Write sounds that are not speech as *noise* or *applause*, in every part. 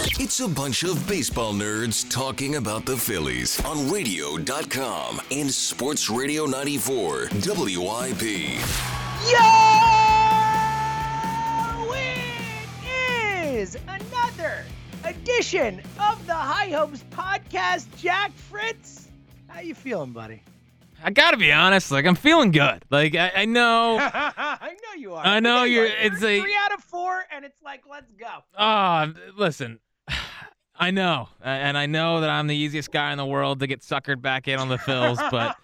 It's a bunch of baseball nerds talking about the Phillies on radio.com and Sports Radio 94 WIP. Yo! It is another edition of the High Hopes podcast. Jack Fritz, how you feeling, buddy? I gotta be honest, like I'm feeling good. Like I, I know, *laughs* I know you are. I know you you're- it's You're a- three out of four, and it's like, let's go. ah, listen, I know, and I know that I'm the easiest guy in the world to get suckered back in on the Phils, but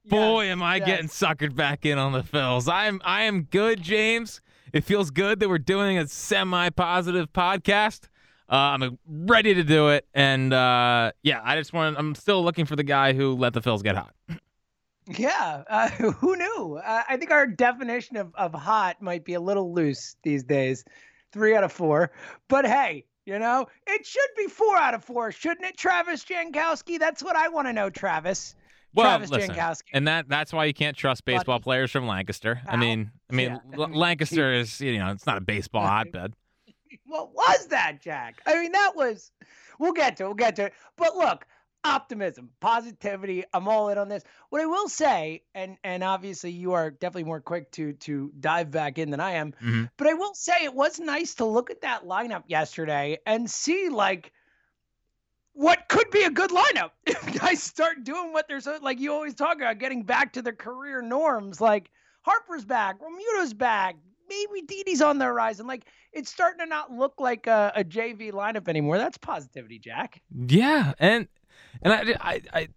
*laughs* boy, am I yes. getting suckered back in on the Phils. I'm, I am good, James. It feels good that we're doing a semi-positive podcast. Uh, I'm ready to do it, and uh, yeah, I just want. I'm still looking for the guy who let the Phils get hot. *laughs* Yeah, uh, *laughs* who knew? Uh, I think our definition of, of hot might be a little loose these days. Three out of four. But hey, you know, it should be four out of four, shouldn't it, Travis Jankowski? That's what I want to know, Travis. Well, Travis listen, Jankowski. and that that's why you can't trust baseball players from Lancaster. I mean, I mean, Yeah. L- Lancaster is you know it's not a baseball hotbed. *laughs* What was that, Jack? I mean, that was. We'll get to it. We'll get to it. But look, optimism, positivity. I'm all in on this. What I will say, and and obviously you are definitely more quick to to dive back in than I am. Mhm. But I will say it was nice to look at that lineup yesterday and see like what could be a good lineup *laughs* if guys start doing what they're so like you always talk about getting back to their career norms like harper's back Realmuto's back maybe Didi's on the horizon like it's starting to not look like a, a jv lineup anymore that's positivity jack Yeah, and and I, I I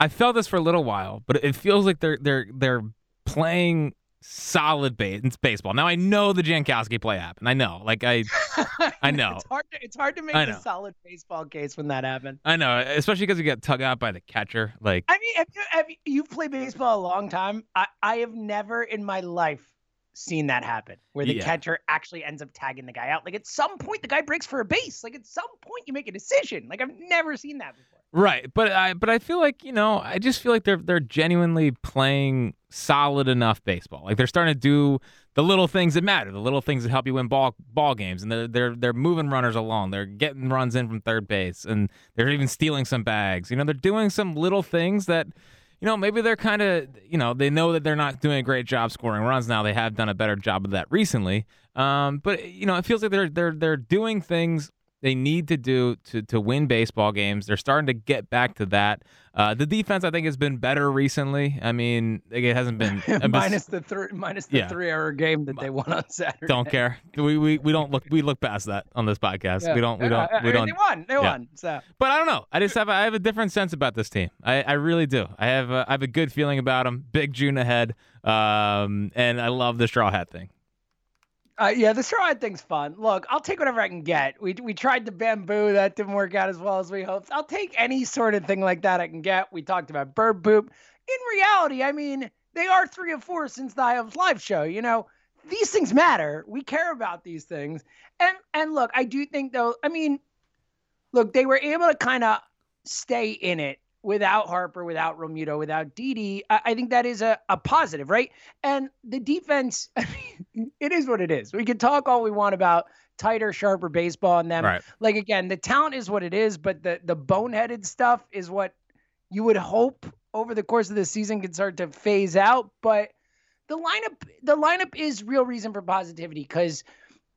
I felt this for a little while, but it feels like they're they're they're playing solid base It's baseball. Now I know the Jankowski play happened. I know, like I *laughs* I know. it's hard to, it's hard to make a solid baseball case when that happened I know, especially because you get tugged out by the catcher. Like I mean, have you, have you, you've played baseball a long time. I, I have never in my life seen that happen where the Yeah. catcher actually ends up tagging the guy out. Like at some point, the guy breaks for a base. Like at some point, you make a decision. Like I've never seen that before. Right, but I but I feel like you know I just feel like they're they're genuinely playing solid enough baseball. Like they're starting to do the little things that matter, the little things that help you win ball ball games, and they're they're they're moving runners along. They're getting runs in from third base, and they're even stealing some bags. You know, they're doing some little things that. You know, maybe they're kind of, you know, they know that they're not doing a great job scoring runs now. They have done a better job of that recently. Um, but you know, it feels like they're they're they're doing things they need to do to to win baseball games. They're starting to get back to that. Uh, the defense, I think, has been better recently. I mean, it hasn't been *laughs* minus the three minus the Yeah. three hour game that they won on Saturday. Don't care. We, we we don't look we look past that on this podcast. Yeah. We don't we don't yeah, we mean, don't. They won. They yeah. won. So But I don't know. I just have a, I have a different sense about this team. I, I really do. I have a, I have a good feeling about them. Big June ahead. Um, and I love the straw hat thing. Uh, yeah, the hat thing's fun. Look, I'll take whatever I can get. We we tried the bamboo, that didn't work out as well as we hoped. I'll take any sort of thing like that I can get. We talked about bird boop. In reality, I mean, they are three or four since the Hives live show. You know, these things matter. We care about these things. And and look, I do think though. I mean, look, they were able to kind of stay in it without Harper, without Realmuto, without Didi. I, I think that is a, a positive, right? And the defense, *laughs* I mean, it is what it is. We can talk all we want about tighter, sharper baseball and them. Right. Like again, the talent is what it is, but the the boneheaded stuff is what you would hope over the course of the season can start to phase out. But the lineup, the lineup is real reason for positivity because,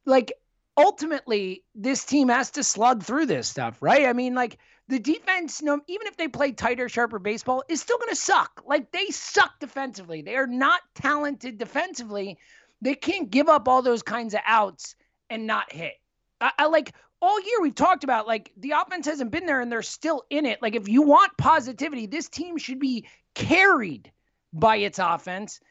like, ultimately, this team has to slug through this stuff, right? I mean, like the defense, no, even if they play tighter, sharper baseball, is still going to suck. Like they suck defensively. They are not talented defensively. They can't give up all those kinds of outs and not hit. I, I like all year we've talked about like the offense hasn't been there and they're still in it. Like if you want positivity, this team should be carried by its offense.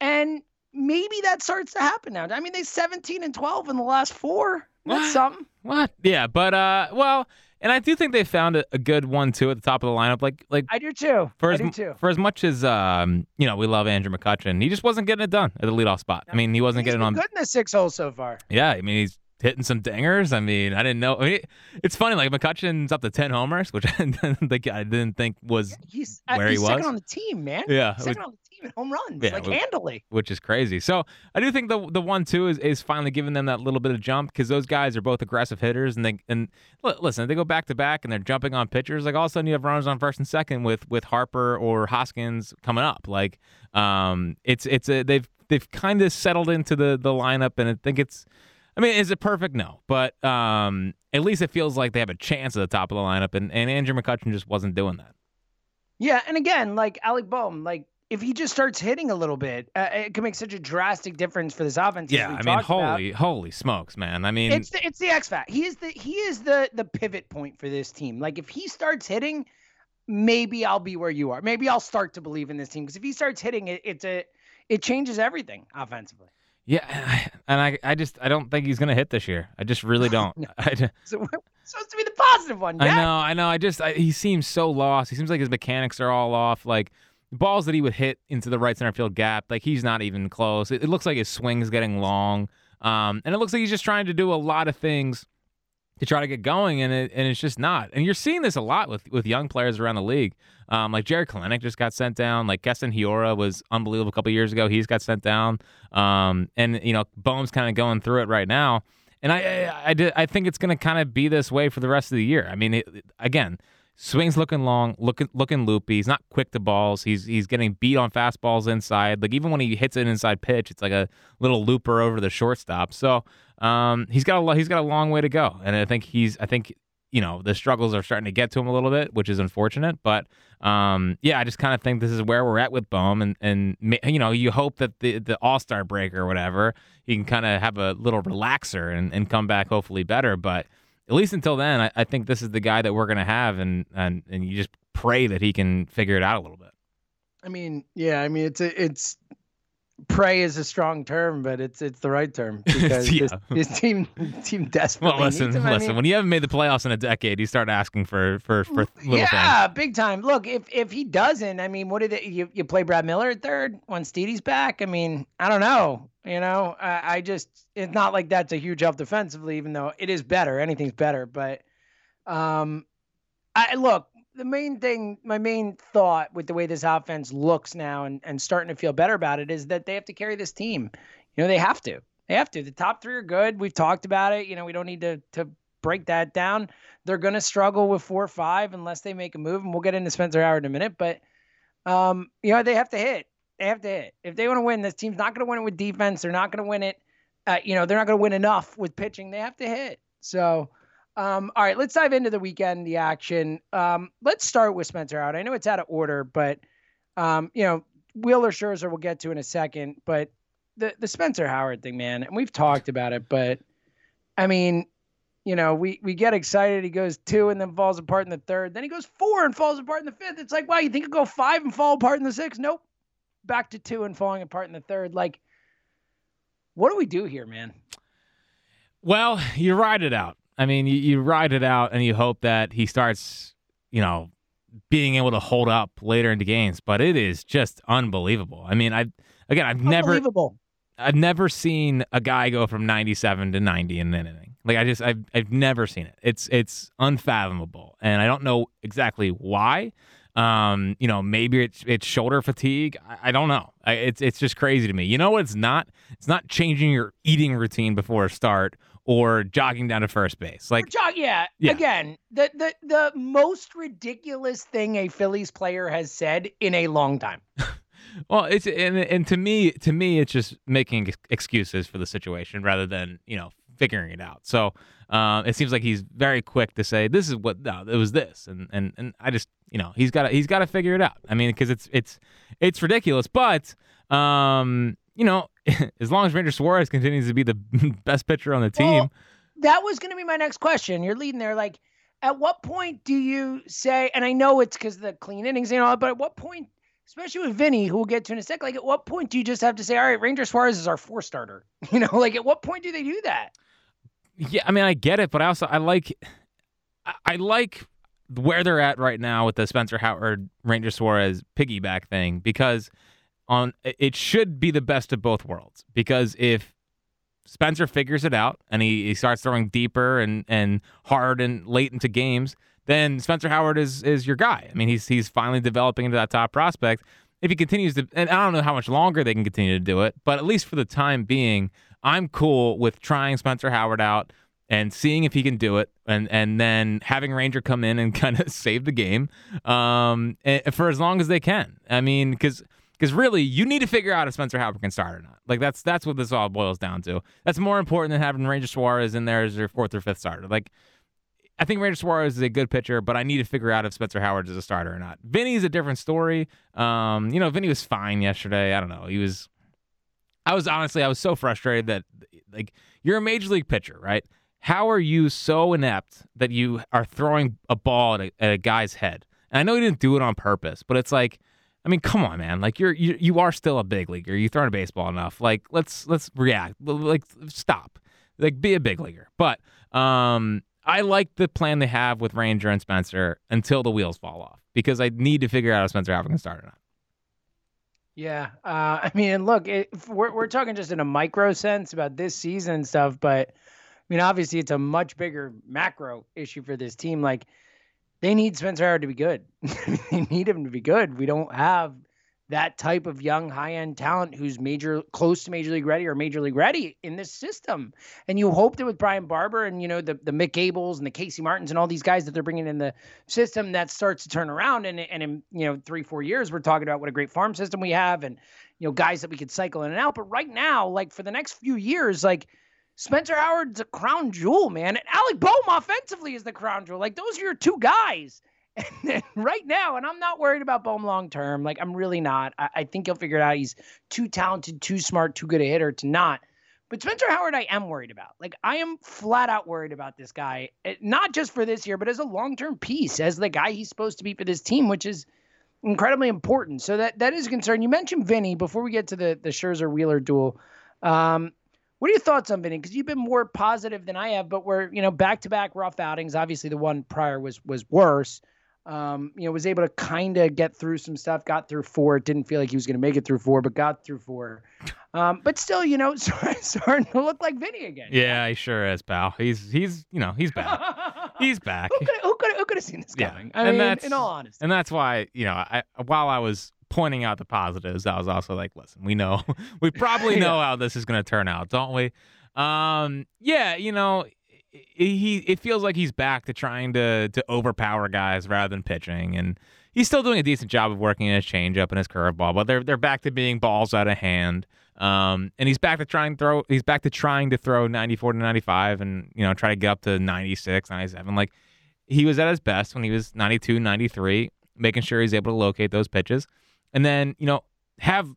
And maybe that starts to happen now. I mean, they 17 and 12 in the last four. That's What? something. What? Yeah, but uh, well, and I do think they found a, a good one too at the top of the lineup. Like, like I do too. for I as do too. for as much as um, you know, we love Andrew McCutchen, he just wasn't getting it done at the leadoff spot. I mean, he wasn't getting on. good in the six hole so far. Yeah, I mean, he's hitting some dingers. I mean, I didn't know. I mean, it's funny. Like McCutchen's up to ten homers, which *laughs* I didn't think I didn't think was, He's uh, Where he he's second was? on the team, man. Yeah, second was- on the team in home runs, Yeah, like was- handily. which is crazy. So I do think the the one two is, is finally giving them that little bit of jump because those guys are both aggressive hitters and they and li- listen they go back to back and they're jumping on pitchers. Like all of a sudden you have runners on first and second with with Harper or Hoskins coming up. Like um, it's it's a they've they've kind of settled into the the lineup and I think it's. I mean, is it perfect? No, but um, at least it feels like they have a chance at the top of the lineup, and, and Andrew McCutchen just wasn't doing that. Yeah, and again, like Alec Bohm, like if he just starts hitting a little bit, uh, it can make such a drastic difference for this offense. Yeah, I mean, talked about. holy holy smokes, man! I mean, It's the it's the X factor. He is the he is the the pivot point for this team. Like if he starts hitting, maybe I'll be where you are. Maybe I'll start to believe in this team because if he starts hitting, it it's a it changes everything offensively. Yeah, and I, I just, I don't think he's gonna hit this year. I just really *laughs* don't. No. *laughs* I, So *laughs* we're supposed to be the positive one. I know, I know. I just, I, he seems so lost. He seems like his mechanics are all off. Like balls that he would hit into the right center field gap, like he's not even close. It, it looks like his swing's getting long, um, and it looks like he's just trying to do a lot of things to try to get going, and it and it's just not. And you're seeing this a lot with with young players around the league. Um, like Jarred Kelenic just got sent down. Like Keston Hiura was unbelievable a couple years ago. He's got sent down. Um, and you know Bohm's kind of going through it right now. And I I, I, did, I think it's going to kind of be this way for the rest of the year. I mean, it, again, swings looking long, looking looking loopy. He's not quick to balls. He's he's getting beat on fastballs inside. Like even when he hits an inside pitch, it's like a little looper over the shortstop. So um, he's got a he's got a long way to go. And I think he's I think you know the struggles are starting to get to him a little bit, which is unfortunate. But um, yeah, I just kind of think this is where we're at with Bohm, and and you know you hope that the the All Star break or whatever he can kind of have a little relaxer and, and come back hopefully better. But at least until then, I, I think this is the guy that we're gonna have, and and and you just pray that he can figure it out a little bit. I mean, yeah. I mean, it's a, it's pray is a strong term, but it's it's the right term *laughs* because Yeah. this, this team team desperately Well, listen, needs him. I listen. mean, when you haven't made the playoffs in a decade, you start asking for for for little yeah, big time. Look, if if he doesn't, I mean, what did you you play Brad Miller at third when Steedy's back? I mean, I don't know. You know, I, I just it's not like that's a huge help defensively, even though it is better. Anything's better, but um, I look. The main thing, my main thought with the way this offense looks now and, and starting to feel better about it is that they have to carry this team. You know, they have to. They have to. The top three are good. We've talked about it. You know, we don't need to to break that down. They're going to struggle with four or five unless they make a move, and we'll get into Spencer Howard in a minute. But um, you know, they have to hit. They have to hit. If they want to win, this team's not going to win it with defense. They're not going to win it. Uh, you know, they're not going to win enough with pitching. They have to hit. So, um, all right, let's dive into the weekend, the action. Um, let's start with Spencer out. I know it's out of order, but um, you know, Wheeler Scherzer we'll get to in a second. But the the Spencer Howard thing, man, and we've talked about it, but I mean, you know, we we get excited. He goes two and then falls apart in the third. Then he goes four and falls apart in the fifth. It's like, wow, you think he'll go five and fall apart in the sixth? Nope. Back to two and falling apart in the third. Like, what do we do here, man? Well, you ride it out. I mean, you, you ride it out and you hope that he starts, you know, being able to hold up later into games. But it is just unbelievable. I mean, I again, I've never, I've never seen a guy go from 97 to 90 in an inning. Like I just, I've, I've never seen it. It's, it's unfathomable, and I don't know exactly why. Um, you know, maybe it's it's shoulder fatigue. I, I don't know. I, it's it's just crazy to me. You know what? It's not. It's not changing your eating routine before a start or jogging down to first base. Like Jog, yeah, Yeah. Again, the the the most ridiculous thing a Phillies player has said in a long time. *laughs* Well, it's and and to me, to me, it's just making excuses for the situation rather than you know figuring it out. So uh, it seems like he's very quick to say this is what no, it was this, and and and I just you know he's got he's got to figure it out. I mean, because it's it's it's ridiculous, but um, you know, *laughs* as long as Ranger Suarez continues to be the *laughs* best pitcher on the team. Well, that was going to be my next question. You're leading there, like. At what point do you say, and I know it's because the clean innings and all, but at what point especially with Vinny, who we'll get to in a sec. Like, at what point do you just have to say, all right, Ranger Suarez is our four starter? *laughs* You know, like at what point do they do that? Yeah, I mean, I get it, but I also I like, I like where they're at right now with the Spencer Howard Ranger Suarez piggyback thing because on it should be the best of both worlds because if Spencer figures it out and he, he starts throwing deeper and and hard and late into games then Spencer Howard is is your guy. I mean, he's he's finally developing into that top prospect. If he continues to, and I don't know how much longer they can continue to do it, but at least for the time being, I'm cool with trying Spencer Howard out and seeing if he can do it, and and then having Ranger come in and *laughs* kind of save the game um, for as long as they can. I mean, because because really you need to figure out if Spencer Howard can start or not. Like that's that's what this all boils down to. That's more important than having Ranger Suarez in there as your fourth or fifth starter. Like I think Ranger Suarez is a good pitcher, but I need to figure out if Spencer Howard is a starter or not. Vinny's a different story. Um, you know, Vinny was fine yesterday. I don't know. He was. I was honestly, I was so frustrated that, like, you're a major league pitcher, right? How are you so inept that you are throwing a ball at a, at a guy's head? And I know he didn't do it on purpose, but it's like, I mean, come on, man. Like you're you, you are still a big leaguer. You thrown a baseball enough. Like let's let's react. Like stop. Like be a big leaguer. But um I like the plan they have with Ranger and Spencer until the wheels fall off because I need to figure out if Spencer Howard can start or not. Yeah, uh, *laughs* I mean, look, it, we're we're talking just in a micro sense about this season and stuff, but I mean, obviously, it's a much bigger macro issue for this team. Like, they need Spencer Howard to be good. *laughs* they need him to be good. We don't have that type of young high end talent who's major close to major league ready or major league ready in this system. And you hope that with Brian Barber and you know the the Mick Abels and the Casey Martins and all these guys that they're bringing in the system that starts to turn around and and in you know three four years we're talking about what a great farm system we have and you know guys that we could cycle in and out. But right now, like for the next few years, like. Spencer Howard's a crown jewel, man. And Alec Bohm offensively is the crown jewel. Like those are your two guys. *laughs* And right now, and I'm not worried about Bohm long term. Like I'm really not. I, I, think he'll figure it out. He's too talented, too smart, too good a hitter to not. But Spencer Howard, I am worried about. Like I am flat out worried about this guy, eh, not just for this year, but as a long term piece, as the guy he's supposed to be for this team, which is incredibly important. So that that is a concern. You mentioned Vinny before we get to the the Scherzer Wheeler duel. Um, what are your thoughts on Vinny? Because you've been more positive than I have, but we're you know back to back rough outings. Obviously, the one prior was was worse um, you know, was able to kind of get through some stuff, got through four. It didn't feel like he was going to make it through four, but got through four. Um, but still, you know, *laughs* starting to look like Vinny again. Yeah, he sure is, pal. He's he's you know he's back. *laughs* he's back. who could who could who could have seen this coming? Yeah. I and mean, that's, in all honesty, and that's why you know, I while I was pointing out the positives, I was also like, listen, we know, *laughs* we probably *laughs* know yeah. how this is going to turn out, don't we? Um, yeah, you know, he it feels like he's back to trying to to overpower guys rather than pitching, and he's still doing a decent job of working his changeup and his curveball, but they're they're back to being balls out of hand. Um, and he's back to trying to throw. He's back to trying to throw 94 to 95, and you know try to get up to 96, 97. Like he was at his best when he was 92, 93, making sure he's able to locate those pitches, and then you know have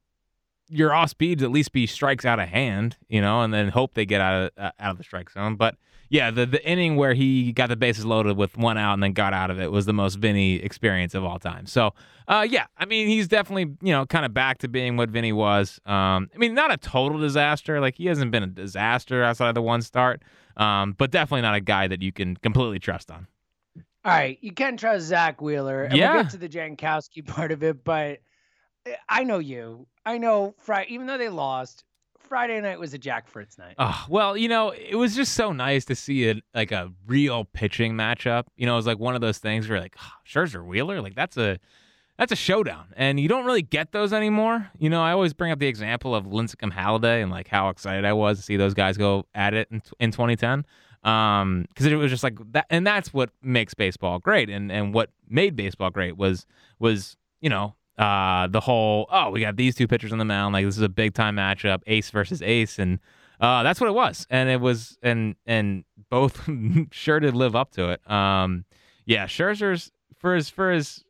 your off speeds at least be strikes out of hand, you know, and then hope they get out of uh, out of the strike zone. But yeah, the the inning where he got the bases loaded with one out and then got out of it was the most Vinny experience of all time. So, uh, yeah, I mean, he's definitely you know kind of back to being what Vinny was. Um, I mean, not a total disaster. Like he hasn't been a disaster outside of the one start, um, but definitely not a guy that you can completely trust on. All right, you can trust Zach Wheeler. And yeah. We'll get to the Jankowski *laughs* part of it, but I know you. I know Friday, even though they lost, Friday night was a Jack Fritz night. Oh, well, you know, it was just so nice to see it like a real pitching matchup. You know, it was like one of those things where like, oh, Scherzer Wheeler, like that's a that's a showdown, and you don't really get those anymore. You know, I always bring up the example of Lincecum Halladay and like how excited I was to see those guys go at it in, in 2010 um because it was just like that and that's what makes baseball great and and what made baseball great was was you know uh, the whole oh we got these two pitchers on the mound like this is a big time matchup ace versus ace and Uh, that's what it was, and it was, and and both *laughs* sure did live up to it. Um, yeah, Scherzer's for as for as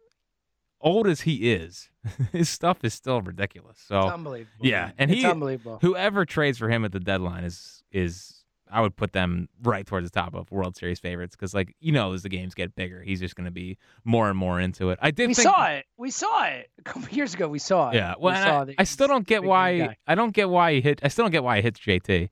old as he is, *laughs* his stuff is still ridiculous. So It's unbelievable. yeah, and it's he- unbelievable. whoever trades for him at the deadline is is I would put them right towards the top of World Series favorites because like you know as the games get bigger, he's just going to be more and more into it. I did we think, saw it. We saw it a couple years ago. We saw it. yeah. Well, we saw I, I still don't get why. I don't get why he hit. I still don't get why he hits JT.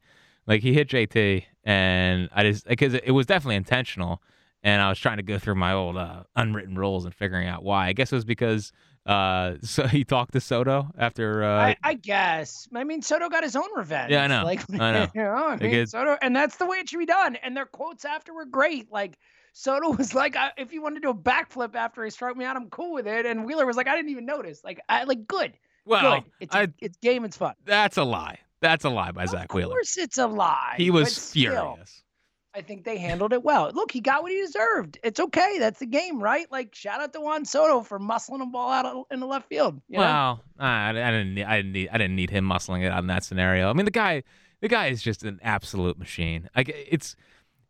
Like he hit JT, and I just because it was definitely intentional. And I was trying to go through my old uh, unwritten rules and figuring out why. I guess it was because uh, *laughs* so he talked to Soto after. Uh, I, I guess. I mean, Soto got his own revenge. Yeah, I know. Like, *laughs* I know. you I mean, it- Soto, and that's the way it should be done. And their quotes after were great. Like, Soto *laughs* was like, I, "If you want to do a backflip after he struck me out, I'm cool with it." And Wheeler was like, "I didn't even notice." Like, I like good, well, good. It's I, it's game. It's fun. that's a lie. That's a lie by Zach Wheeler. of course, it's a lie. He was but still, furious. I think they handled it well. Look, he got what he deserved. It's okay. That's the game, right? Like, shout out to Juan Soto for muscling a ball out in the left field. You know? Well, I, I didn't. need- I didn't need. I didn't need him muscling it in that scenario. I mean, the guy. The guy is just an absolute machine. Like it's.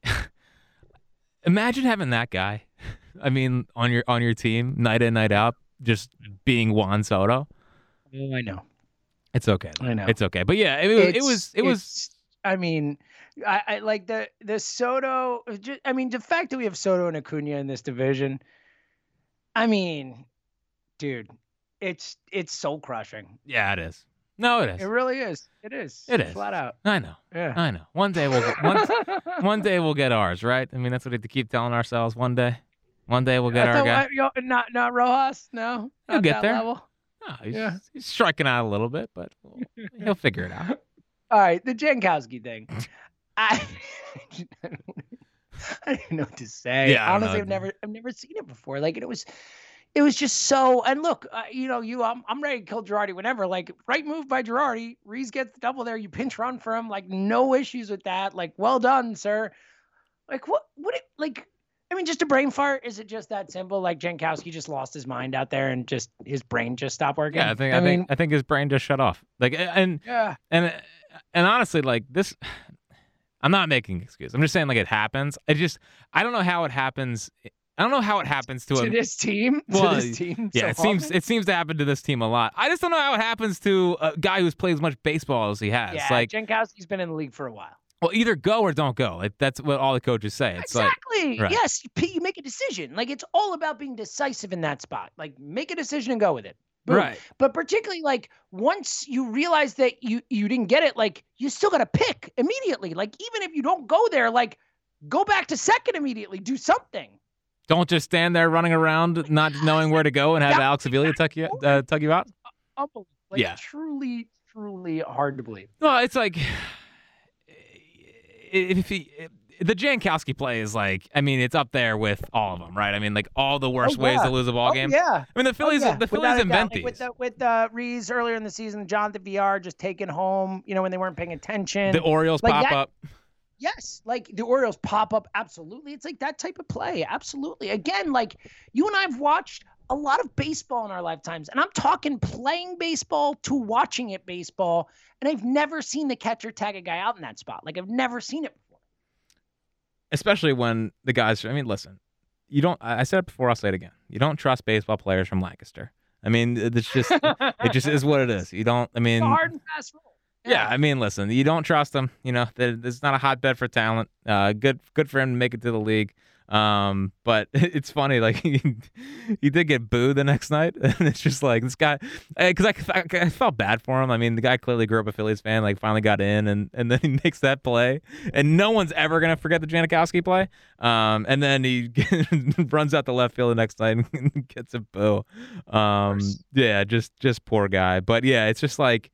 *laughs* imagine having that guy. *laughs* I mean, on your on your team, night in, night out, just being Juan Soto. Oh, I know. It's okay. though. I know. It's okay. But yeah, it, was. It was. It was. I mean, I, I like the the Soto. Uh, ju- I mean, the fact that we have Soto and Acuna in this division. I mean, dude, it's it's soul crushing. Yeah, it is. No, it is. It really is. It is. It is. flat out. I know. Yeah. I know. One day we'll. Get, one, *laughs* one day we'll get ours, right? I mean, that's what we have to keep telling ourselves. One day. One day we'll get I our guy. yo, not not Rojas. No, He'll not get there. level. No, he's, Yeah. he's striking out a little bit, but he'll figure it out. *laughs* All right, the Jankowski thing. *laughs* I *laughs* I don't know what to say. Yeah, I honestly, I've never I've never seen it before. Like it was, it was just so. And look, uh, you know, you I'm I'm ready to kill Girardi whenever. Like right move by Girardi. Rhys gets the double there. You pinch run for him. Like no issues with that. Like well done, sir. Like what? What? It, like. I mean, just a brain fart. Is it just that simple? Like Jankowski just lost his mind out there, and just his brain just stopped working. Yeah, I think I, mean, think I think his brain just shut off. Like and yeah. and and honestly, like this, *sighs* I'm not making an excuse. I'm just saying like it happens. I just I don't know how it happens. I don't know how it happens to To a this team. Well, to this team. yeah. so It seems it seems to happen to this team a lot. I just don't know how it happens to a guy who's played as much baseball as he has. Yeah, like, Jankowski's been in the league for a while. well, either go or don't go. Like that's what all the coaches say. It's like exactly. right. Yes, you make a decision. Like it's all about being decisive in that spot. Like make a decision and go with it. Boom. right. But particularly like once you realize that you you didn't get it, like you still got to pick immediately. Like even if you don't go there, like go back to second immediately. Do something. Don't just stand there running around, not *laughs* knowing where to go, and have Yeah. Alex Avila tuck you uh, tug you out. Unbelievable. Like, Yeah. Truly, truly hard to believe. Well, it's like *sighs* if he the Jankowski play is like I mean it's up there with all of them, right? I mean like all the worst Oh, ways to lose a ball oh, game. Yeah. I mean the Phillies oh, yeah. the Phillies invent doubt. Like, with these. the, with uh, Reeves earlier in the season, Jonathan Villar just taking home, you know, when they weren't paying attention. The Orioles like pop that- up. Yes, like the Orioles pop up. Absolutely. It's like that type of play. Absolutely. Again, like you and I have watched a lot of baseball in our lifetimes, and I'm talking playing baseball to watching it baseball, and I've never seen the catcher tag a guy out in that spot. Like I've never seen it. Especially when the guys. I mean, listen, you don't. I said it before. I'll say it again. You don't trust baseball players from Lancaster. I mean, it's just it just is what it is. You don't. I mean, hard and fast rule. yeah. I mean, listen, you don't trust them. You know, it's not a hotbed for talent. Uh, good, good for him to make it to the league. Um, but *laughs* it's funny, like he, *laughs* he did get booed the next night, *laughs* and it's just like this guy, because I, I, I felt bad for him. I mean, the guy clearly grew up a Phillies fan, like finally got in, and and then he makes that play, and no one's ever gonna forget the Jankowski play. Um, and then he runs out the left field the next night and gets a boo. Um, yeah, just just poor guy. But yeah, it's just like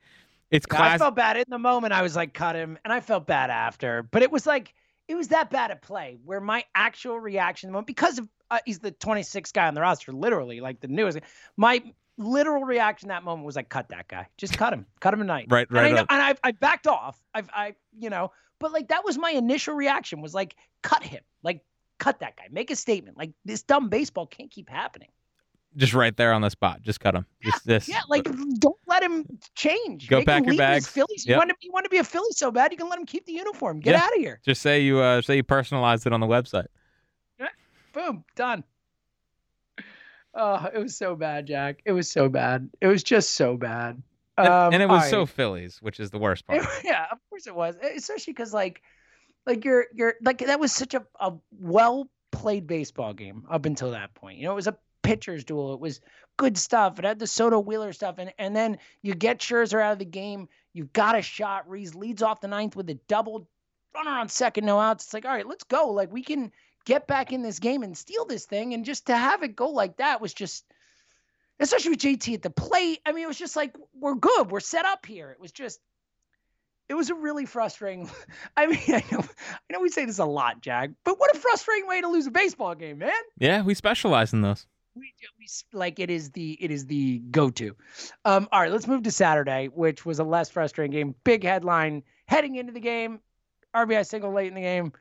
it's Yeah, I felt bad in the moment. I was like, cut him, and I felt bad after. But it was like it was that bad at play where my actual reaction, because of uh, he's the 26th guy on the roster, literally like the newest. My literal reaction that moment was like, cut that guy, just cut him, cut him tonight. Right, right. And I, and I, I backed off. I've, I, you know, but like that was my initial reaction was like, cut him, like cut that guy, make a statement. Like this dumb baseball can't keep happening. Just right there on the spot. Just cut him. Just this. Yeah, like don't let him change. Go pack your bags. Phillies. You want to you want to be a Philly so bad, you can let him keep the uniform. Get Yeah. out of here. Just say you uh say you personalized it on the website. Yeah. Boom, done. Oh, it was so bad, Jack. It was so bad. It was just so bad. And, Um, and it was all so. Phillies, which is the worst part. *laughs* yeah, of course it was. Especially because like, like you're you're like that was such a, a well played baseball game up until that point. You know, it was a pitcher's duel. It was good stuff. It had the Soto Wheeler stuff, and and then you get Scherzer out of the game. You've got a shot. Rhys leads off the ninth with a double, runner on second, no outs. It's like, all right, let's go. Like we can get back in this game and steal this thing. And just to have it go like that was just especially with JT at the plate. I mean, it was just like we're good. We're set up here. It was just it was a really frustrating. *laughs* I mean, I know, I know we say this a lot, Jack, but what a frustrating way to lose a baseball game, man. Yeah, we specialize in those. We, we like it is the it is the go to. Um, all right, let's move to Saturday, which was a less frustrating game. Big headline heading into the game. RBI single late in the game.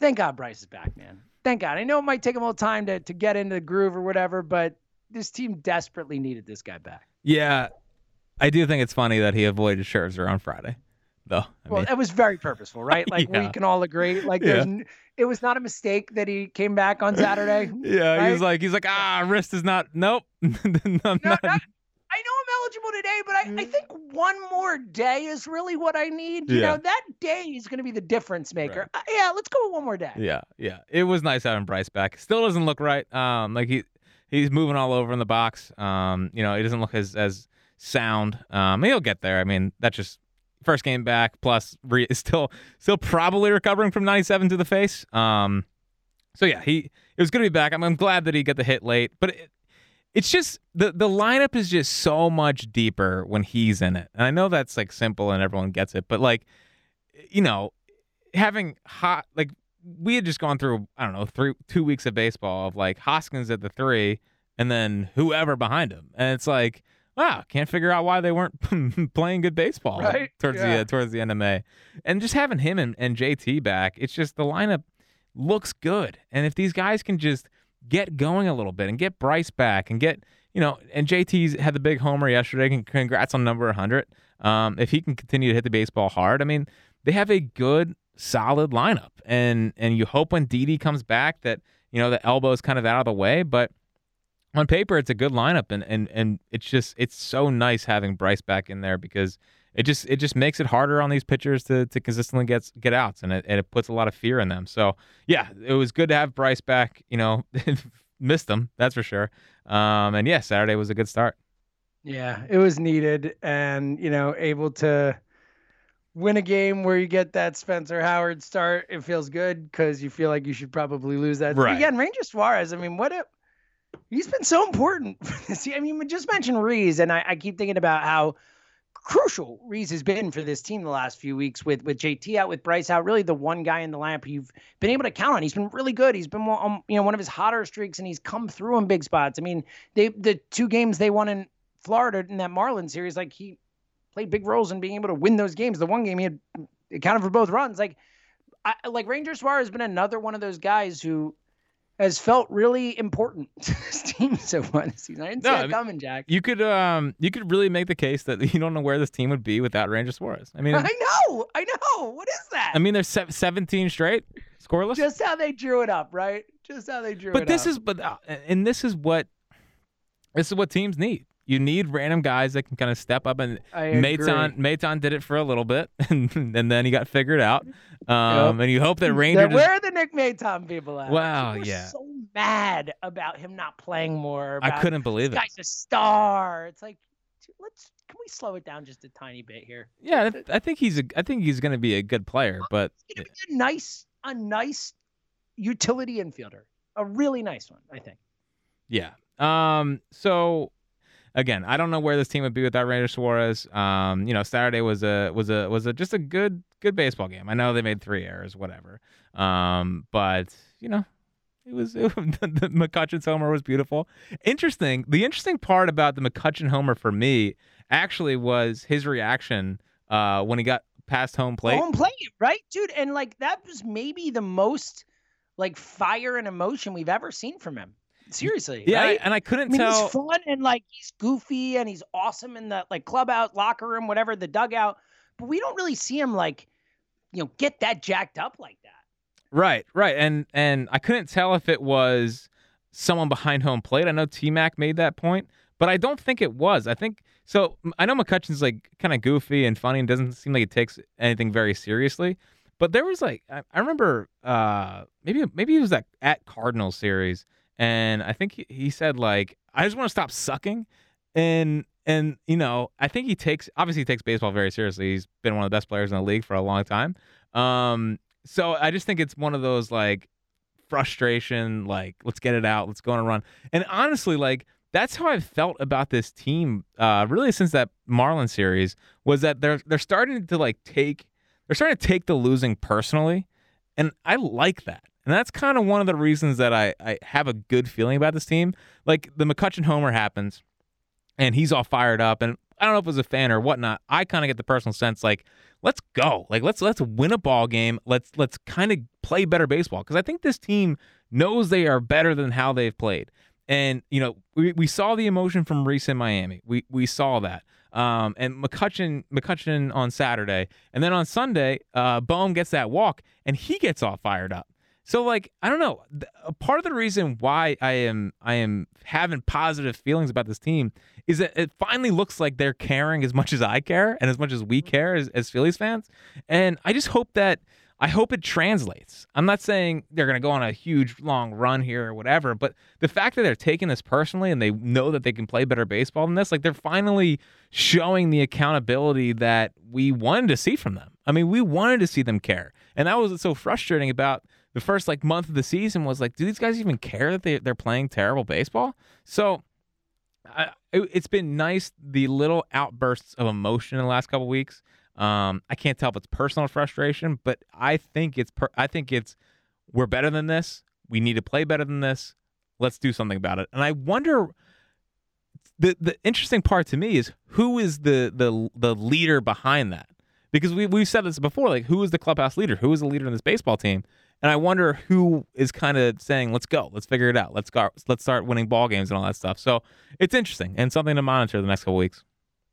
Thank God Bryce is back, man. Thank God. I know it might take him a little time to to get into the groove or whatever, but this team desperately needed this guy back. Yeah, I do think it's funny that he avoided Scherzer on Friday, though. I well, mean, it was very purposeful, right? *laughs* Like we can all agree. Like Yeah. there's, n- it was not a mistake that he came back on Saturday. *laughs* yeah, he was right? like, he's like, ah, wrist is not. Nope, *laughs* No, not. not- I know I'm eligible today, but I, I think one more day is really what I need. You Yeah. know, that day is going to be the difference maker. Uh, yeah, let's go with one more day. Yeah, yeah. It was nice having Bryce back. Still doesn't look right. Um, like he he's moving all over in the box. Um, you know, he doesn't look as as sound. Um, he'll get there. I mean, that's just first game back. Plus, re- is *laughs* still still probably recovering from 97 to the face. Um, so yeah, he it was to be back. I'm, I'm glad that he got the hit late, but it, it's just the the lineup is just so much deeper when he's in it. And I know that's like simple and everyone gets it, but like, you know, having hot like we had just gone through I don't know three two weeks of baseball of like Hoskins at the three and then whoever behind him, and it's like wow, can't figure out why they weren't *laughs* playing good baseball Right? towards the Yeah. uh, towards the end of May, and just having him and, and JT back, it's just the lineup looks good, and if these guys can just get going a little bit and get Bryce back and get you know, and JT's had the big homer yesterday. Congrats on number 100. Um, if he can continue to hit the baseball hard, I mean, they have a good, solid lineup, and and you hope when Didi comes back that you know the elbow's kind of out of the way, but on paper it's a good lineup, and and and it's just it's so nice having Bryce back in there because it just it just makes it harder on these pitchers to to consistently get get outs, and it and it puts a lot of fear in them. So yeah, it was good to have Bryce back. You know, *laughs* missed him that's for sure. Um, and yeah, Saturday was a good start. Yeah, it was needed, and you know, able to win a game where you get that Spencer Howard start. It feels good because you feel like you should probably lose that. Right. Again, Ranger Suarez. I mean, what a he's been so important *laughs* for this. I mean, just mentioned Rhys, and I, I keep thinking about how crucial Rhys has been for this team the last few weeks with with JT out, with Bryce out. Really, the one guy in the lineup you've been able to count on. He's been really good. He's been um, you know one of his hotter streaks, and he's come through in big spots. I mean, they the two games they won in Florida in that Marlins series, like he played big roles in being able to win those games. The one game he had accounted for both runs. Like, I, like Ranger Suarez has been another one of those guys who has felt really important *laughs* to this team so far this season. I didn't see No, that I mean, coming, Jack. You could um you could really make the case that *laughs* you don't know where this team would be without Ranger Suarez. I mean, I know, I know. What is that? I mean, there's se- 17 straight scoreless. just how they drew it up, right? Just how they drew it up. but up. this is but uh, and this is what this is what teams need. You need random guys that can kind of step up and. Maton Maton did it for a little bit *laughs* and, and then he got figured out. Um, and you hope that Ranger just- where are the Nick Maton people at? Wow, People yeah. so mad about him not playing more. I couldn't believe this it. guy's a star. It's like, let's can we slow it down just a tiny bit here? Yeah, I- think he's a I think he's going to be a good player, but He's gonna be a nice, a nice utility infielder, a really nice one, I think. Yeah. Um. So again, I don't know where this team would be without Ranger Suarez. Um. You know, Saturday was a was a was a just a good good baseball game. I know they made three errors, whatever. Um. But you know. It was it, *laughs* the, the McCutchen's homer was beautiful. Interesting. The interesting part about the McCutchen homer for me actually was his reaction uh, when he got past home plate. Home plate, right, dude? And like that was maybe the most like fire and emotion we've ever seen from him. Seriously. Yeah, right? and I couldn't I mean, tell. he's fun and like he's goofy and he's awesome in the like clubhouse, locker room, whatever, the dugout. But we don't really see him like, you know, get that jacked up like that. Right, right, and and I couldn't tell if it was someone behind home plate. I know T Mac made that point, but I don't think it was. I think so. I know McCutchen's like kind of goofy and funny and doesn't seem like he takes anything very seriously. But there was like I, I remember uh, maybe maybe it was that at Cardinals series, and I think he, he said like I just want to stop sucking, and and you know I think he takes obviously he takes baseball very seriously. He's been one of the best players in the league for a long time. Um, so I just think it's one of those like frustration, like let's get it out, let's go on a run. And honestly, like that's how I've felt about this team, uh, really since that Marlin series, was that they're they're starting to like take they're starting to take the losing personally, and I like that. And that's kind of one of the reasons that I, I have a good feeling about this team. Like the McCutchen homer happens, and he's all fired up, and I don't know if it was a fan or whatnot. I kind of get the personal sense like, let's go, like let's let's win a ball game. Let's let's kind of play better baseball because I think this team knows they are better than how they've played. And you know, we, we saw the emotion from Rhys in Miami. We we saw that. Um, and McCutchen McCutchen on Saturday, and then on Sunday, uh, Bohm gets that walk, and he gets all fired up. So like I don't know, a part of the reason why I am I am having positive feelings about this team is that it finally looks like they're caring as much as I care and as much as we mm-hmm. care as, as Phillies fans. And I just hope that I hope it translates. I'm not saying they're going to go on a huge long run here or whatever, but the fact that they're taking this personally and they know that they can play better baseball than this, like they're finally showing the accountability that we wanted to see from them. I mean, we wanted to see them care. And that was so frustrating about the first like month of the season was like, do these guys even care that they, they're playing terrible baseball? So I, it, it's been nice the little outbursts of emotion in the last couple weeks. Um, I can't tell if it's personal frustration, but I think it's per- I think it's we're better than this. We need to play better than this. Let's do something about it. And I wonder the the interesting part to me is who is the the the leader behind that? Because we we've said this before, like who is the clubhouse leader? Who is the leader in this baseball team? And I wonder who is kind of saying, "Let's go, let's figure it out, let's go, let's start winning ball games and all that stuff." So it's interesting and something to monitor the next couple weeks.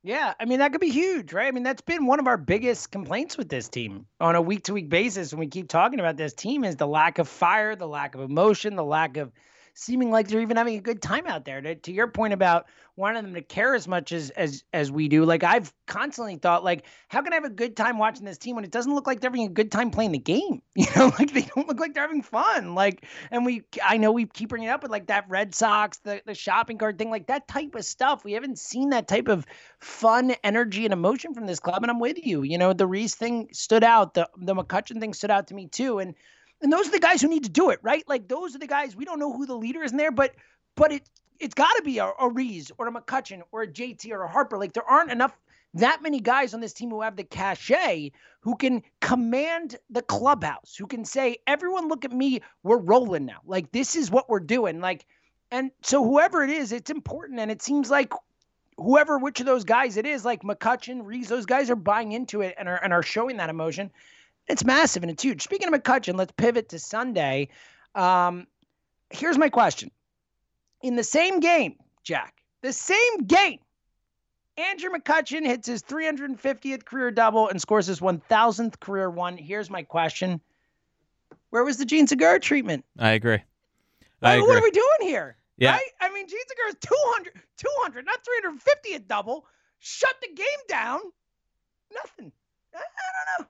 Yeah, I mean that could be huge, right? I mean that's been one of our biggest complaints with this team on a week to week basis when we keep talking about this team is the lack of fire, the lack of emotion, the lack of seeming like they're even having a good time out there. To, to your point about wanting them to care as much as as as we do, like I've constantly thought, like, how can I have a good time watching this team when it doesn't look like they're having a good time playing the game? *laughs* You know, like they don't look like they're having fun. Like, and we, I know we keep bringing it up, but like that Red Sox, the the shopping cart thing, like that type of stuff. We haven't seen that type of fun, energy, and emotion from this club. And I'm with you. You know, the Rhys thing stood out. The the McCutchen thing stood out to me too. And and those are the guys who need to do it, right? Like those are the guys. We don't know who the leader is in there, but but it it's got to be a, a Rhys or a McCutchen or a JT or a Harper. Like there aren't enough that many guys on this team who have the cachet who can command the clubhouse, who can say, "Everyone, look at me. We're rolling now. Like this is what we're doing." Like, and so whoever it is, it's important, and it seems like whoever which of those guys it is, like McCutchen, Rhys, those guys are buying into it and are and are showing that emotion. It's massive and it's huge. Speaking of McCutchen, let's pivot to Sunday. Um, here's my question. In the same game, Jack, the same game, Andrew McCutchen hits his 350th career double and scores his 1000th career one. Here's my question. Where was the Jean Segura treatment? I agree. Like, I what are we doing here? Yeah. Right? I mean, Jean Segura's 200, 200, not 350th double. Shut the game down. Nothing. I, I don't know.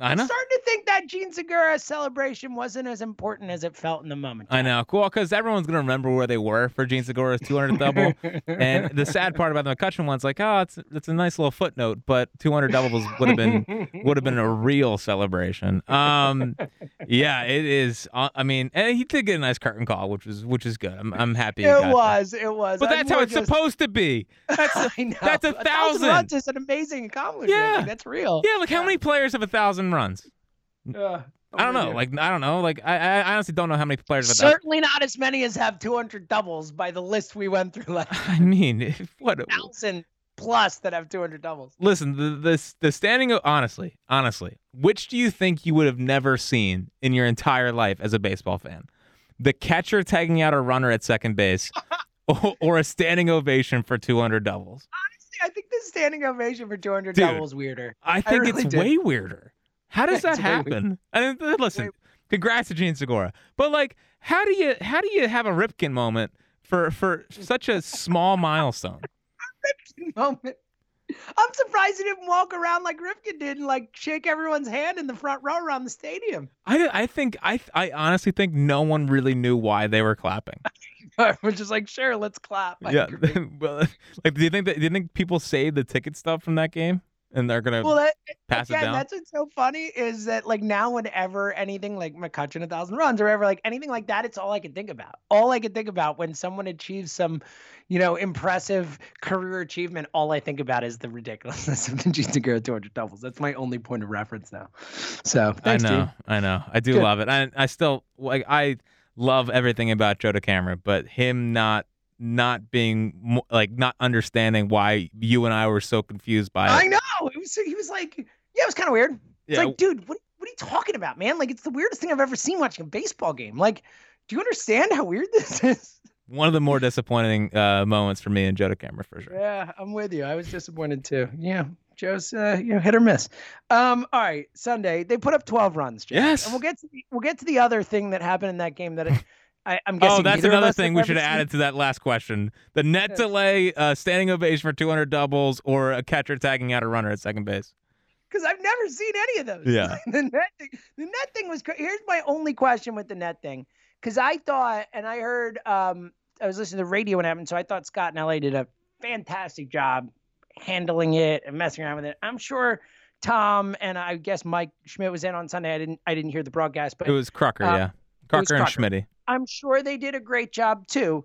I I'm starting to think that Jean Segura celebration wasn't as important as it felt in the moment. I know. Cool, because everyone's gonna remember where they were for Jean Segura's 200 double. and *laughs* the sad part about the McCutchen one's like, oh, it's it's a nice little footnote, but 200 doubles would have been would have been a real celebration. Um, yeah, it is. Uh, I mean, and he did get a nice curtain call, which was which is good. I'm I'm happy. It that. was. It was. But I'm that's how it's just- supposed to be. That's *laughs* a, I know. that's a thousand thousand. is an amazing accomplishment. Yeah. Like, that's real. yeah. Look, how many players have a thousand runs? Yeah. I don't know. Like I don't know. Like I, I I honestly don't know how many players have certainly not as many as have 200 doubles by the list we went through last *laughs* I mean, if- what? thousand plus that have 200 doubles. Listen, the the the standing o- honestly, honestly, which do you think you would have never seen in your entire life as a baseball fan? the catcher tagging out a runner at second base, *laughs* or, or a standing ovation for 200 doubles? Honestly, I think the standing ovation for 200 Dude, doubles weirder. I think really it's do. way weirder. How does *laughs* that happen? I mean, listen, congrats to Jean Segura, but like, how do you how do you have a Ripken moment for for such a small milestone? *laughs* moment. I'm surprised he didn't walk around like Ripken did and like shake everyone's hand in the front row around the stadium. I I think I I honestly think no one really knew why they were clapping. *laughs* We're just like, sure, let's clap. I yeah, agree. well, like, do you think that do you think people saved the ticket stuff from that game and they're gonna Well, that, pass it again, down? that's what's so funny is that like now, whenever anything like McCutchen a thousand runs or ever like anything like that, it's all I can think about. All I can think about when someone achieves some, you know, impressive career achievement. All I think about is the ridiculousness of the Jean Segura 200 doubles. That's my only point of reference now. So thanks, I know. I know, I do Good. love it. I I still like I love everything about Joe DeCamara, but him not not being like not understanding why you and I were so confused by it. I know. It was he was like, yeah, it was kind of weird. It's Yeah, like, dude, what what are you talking about, man? Like, it's the weirdest thing I've ever seen watching a baseball game. Like, do you understand how weird this *laughs* is? one of the more disappointing uh, moments for me and Joe DeCamara for sure. Yeah, I'm with you. I was disappointed too. Yeah, Joe's uh, you know hit or miss. Um, all right, Sunday they put up 12 runs. Jack. Yes. and we'll get to the, we'll get to the other thing that happened in that game that I, I, I'm guessing. Oh, that's another thing we should have added to that last question. The net Yes. delay, uh, standing ovation for 200 doubles, or a catcher tagging out a runner at second base. because I've never seen any of those. Yeah. *laughs* the net thing, the net thing was. cra- Here's my only question with the net thing, because I thought, and I heard, um, I was listening to the radio when it happened, so I thought Scott and LA did a fantastic job handling it and messing around with it. I'm sure Tom and I guess Mike Schmidt was in on Sunday. I didn't, I didn't hear the broadcast, but It was Crocker, Uh, yeah. was Crocker and Crocker. I'm sure they did a great job too.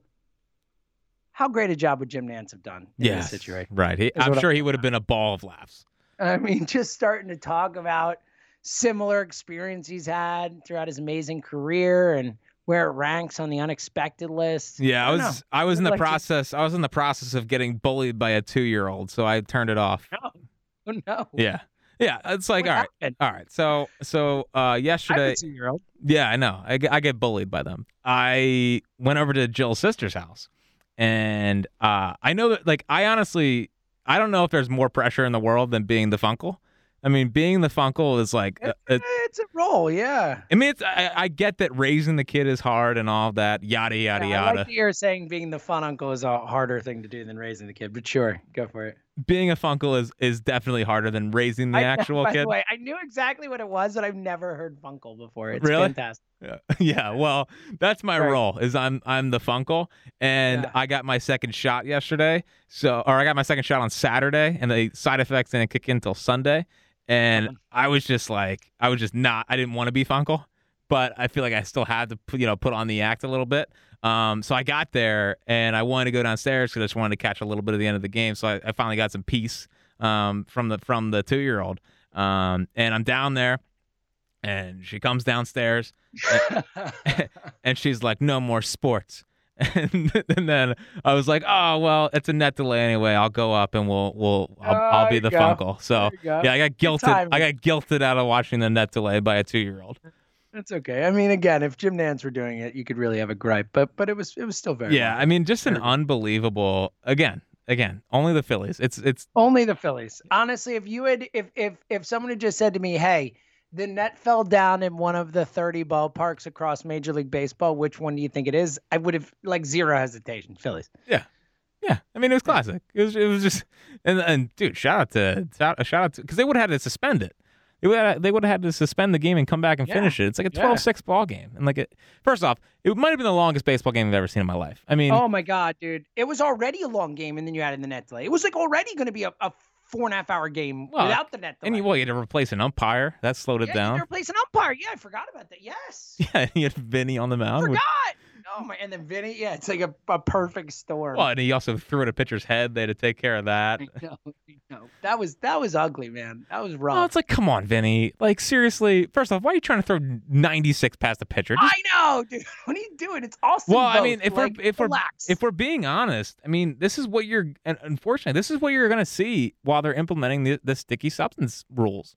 How great a job would Jim Nantz have done in Yeah, this situation? right. He, I'm what I'm sure he would have been a ball of laughs. I mean, *laughs* just starting to talk about similar experience he's had throughout his amazing career and where it ranks on the unexpected list. Yeah, I don't was I was in the Like process I was in the process of getting bullied by a two year old, so I turned it off. know. *laughs* Oh no. Yeah. Yeah. It's like What all right. happened? All right. So so uh yesterday. Yeah, I know. I, get- I get bullied by them. I went over to Jill's sister's house, and uh, I know that, like, I honestly, I don't know if there's more pressure in the world than being the Funkle. I mean, being the Funkle is like, uh, it, It's a role, yeah. I mean, it's, I, I get that raising the kid is hard and all that, yada yada Yeah, I yada. like that you're saying being the fun uncle is a harder thing to do than raising the kid, but sure, go for it. Being a Funkle is is definitely harder than raising the I- actual by kid. The way, I knew exactly what it was, but I've never heard Funkle before. It's Really? fantastic. Yeah. *laughs* yeah. Well, that's my Right. role. Is I'm I'm the Funkle, and Yeah. I got my second shot yesterday. So, or I got my second shot on Saturday, and the side effects didn't kick in until Sunday. And Uh-huh. I was just like, I was just not. I didn't want to be Funkle, but I feel like I still had to, put- you know, put on the act a little bit. Um, so I got there, and I wanted to go downstairs because I just wanted to catch a little bit of the end of the game. So I, I finally got some peace um, from the from the two year old. Um, and I'm down there, and she comes downstairs *laughs* and she's like, "No more sports." And, *laughs* and then I was like, "Oh well, it's a net delay anyway. I'll go up and we'll we'll I'll, I'll be the go. Funkle." So There you go. yeah, I got guilted. I got guilted out of watching the net delay by a two year old. That's okay. I mean, again, if Jim Nantz were doing it, you could really have a gripe, but but it was it was still very Yeah. I mean, just an Very unbelievable. Again, again, only the Phillies. It's it's Only the Phillies. Honestly, if you had if if if someone had just said to me, "Hey, the net fell down in one of the 30 ballparks across Major League Baseball, which one do you think it is?" I would have like zero hesitation. Phillies. Yeah. Yeah. I mean, it was classic. It was it was just and and dude, shout out to shout, shout out to because they would have had to suspend it. They would have, they would have had to suspend the game and come back and Yeah. finish it. It's like a 12-6 ball game. And like it, first off, it might have been the longest baseball game I've ever seen in my life. I mean, Oh my god, dude! It was already a long game, and then you added the net delay. It was like already going to be a, a four and a half hour game Well, without the net delay. and you, well, you had to replace an umpire. That slowed it down. You replace an umpire. Yeah, I forgot about that. Yes. *laughs* Yeah, and you had Vinny on the mound. forgot. which- Oh my! And then Vinny. Yeah, it's like a, a perfect storm. well, and he also threw at a pitcher's head. They had to take care of that. I know, I know. That was that was ugly, man. That was rough. Oh, it's like, come on, Vinny. Like, seriously. First off, why are you trying to throw 96 past the pitcher? Just- I know, dude. *laughs* What are you doing? It's awesome. well, I mean, if like, we're if we're if we're being honest, I mean, this is what you're. And unfortunately, this is what you're going to see while they're implementing the, the sticky substance rules,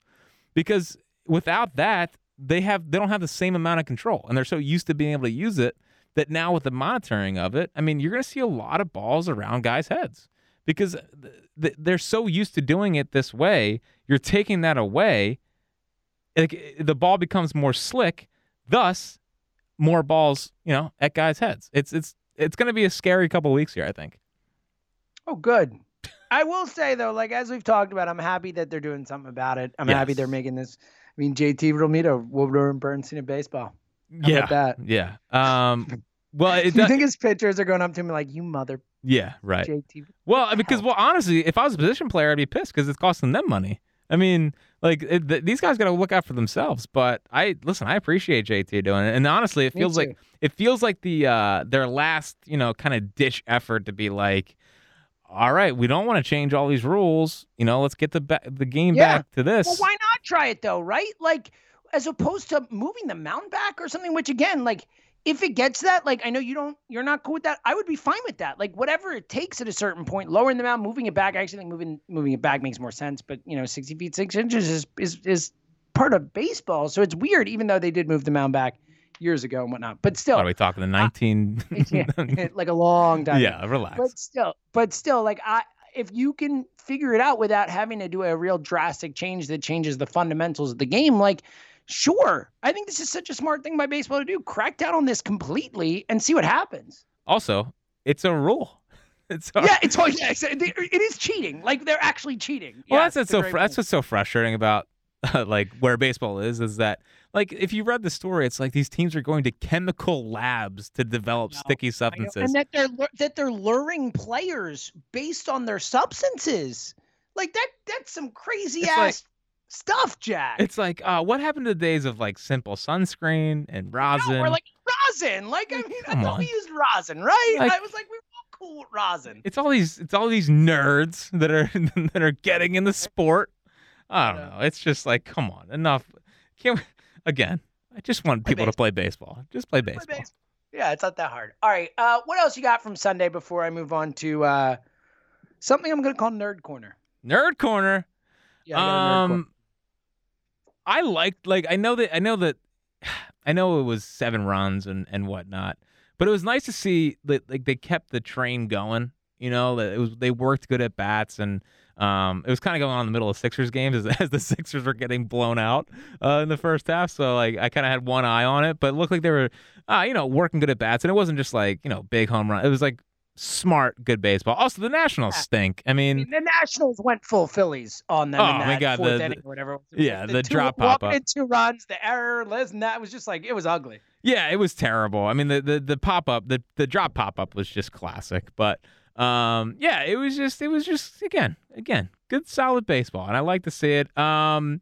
because without that, they have they don't have the same amount of control, and they're so used to being able to use it that now with the monitoring of it, I mean, you're going to see a lot of balls around guys' heads because th- th- they're so used to doing it this way. You're taking that away. Like the ball becomes more slick, thus more balls, you know, at guys' heads. It's it's it's going to be a scary couple weeks here, I think. Oh, good. I will say though, like as we've talked about, I'm happy that they're doing something about it. I'm happy they're making this. I mean, JT Realmuto, Woodward and Bernstein of baseball. How yeah, about that? yeah. Um, well, it Do you think his pitchers are going up to him like, "You mother yeah, right. JT"? Well, because well, honestly, if I was a position player, I'd be pissed because it's costing them money. I mean, like it, th- these guys got to look out for themselves. But I listen, I appreciate JT doing it, and honestly, it feels like it feels like the uh their last you know kind of ditch effort to be like, all right, we don't want to change all these rules. You know, let's get the ba- the game Yeah. back to this. Well, why not try it though, right? Like, as opposed to moving the mound back or something. Which again, like, if it gets that, like, I know you don't, you're not cool with that. I would be fine with that. Like, whatever it takes at a certain point, lowering the mound, moving it back. I actually think moving moving it back makes more sense. But you know, 60 feet six inches is is is part of baseball, so it's weird. Even though they did move the mound back years ago and whatnot, but still, What are we talking? The nineteen? *laughs* yeah, *laughs* like a long time. yeah, relax. But still, but still, like I, if you can figure it out without having to do a real drastic change that changes the fundamentals of the game, like sure, I think this is such a smart thing by baseball to do. Crack down on this completely and see what happens. also, it's a rule. *laughs* It's a, Yeah, it's all yeah, it's- it, is cheating. Like they're actually cheating. Well, Yeah, that's what's so fr- that's what's so frustrating about *laughs* like where baseball is is that like if you read the story, it's like these teams are going to chemical labs to develop sticky substances. and that they're that they're luring players based on their substances. Like that that's some crazy It's ass like- stuff, Jack. It's like, uh, what happened to the days of like simple sunscreen and rosin? No, we're like rosin. Like I mean, I thought on. we used rosin, right? Like- I was like, we were all cool with rosin. it's all these it's all these nerds that are *laughs* that are getting in the sport. I don't know. It's just like, come on, enough. Can't we, again? I just want Play people to play baseball. Just play Play baseball. Yeah, it's not that hard. All right. Uh, what else you got from Sunday before I move on to uh, something I'm going to call Nerd Corner? Nerd corner. Yeah, I got a Nerd Corner. um, I liked like I know that I know that *sighs* I know it was seven runs and and whatnot, but it was nice to see that like they kept the train going. You know that it was they worked good at bats and. Um, it was kind of going on in the middle of Sixers games as, *laughs* as the Sixers were getting blown out uh, in the first half. So like I kind of had one eye on it, but it looked like they were, uh, you know, working good at bats, and it wasn't just like you know big home run. It was like smart, good baseball. Also, the Nationals Yeah. stink. I I mean, the Nationals went full Phillies on them Oh, my that God, fourth the- inning or whatever. yeah, the two, drop one pop-up. two runs, the error, that was just like it was ugly. Yeah, it was terrible. I mean, the the, the pop up, the the drop pop up was just classic. But um, yeah, it was just it was just again again good solid baseball, and I like to see it. Um,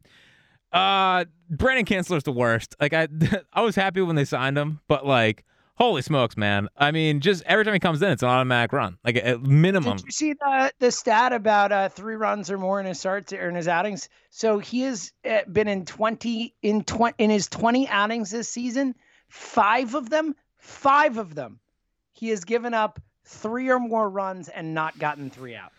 uh, Brandon Kintzler's the worst. Like I *laughs* I was happy when they signed him, but like. Holy smokes, man! I mean, just every time he comes in, it's an automatic run, like a minimum. Did you see the the stat about uh, three runs or more in his starts or in his outings? So he has uh, been in twenty in twenty in his twenty outings this season. Five of them, five of them, he has given up three or more runs and not gotten three outs.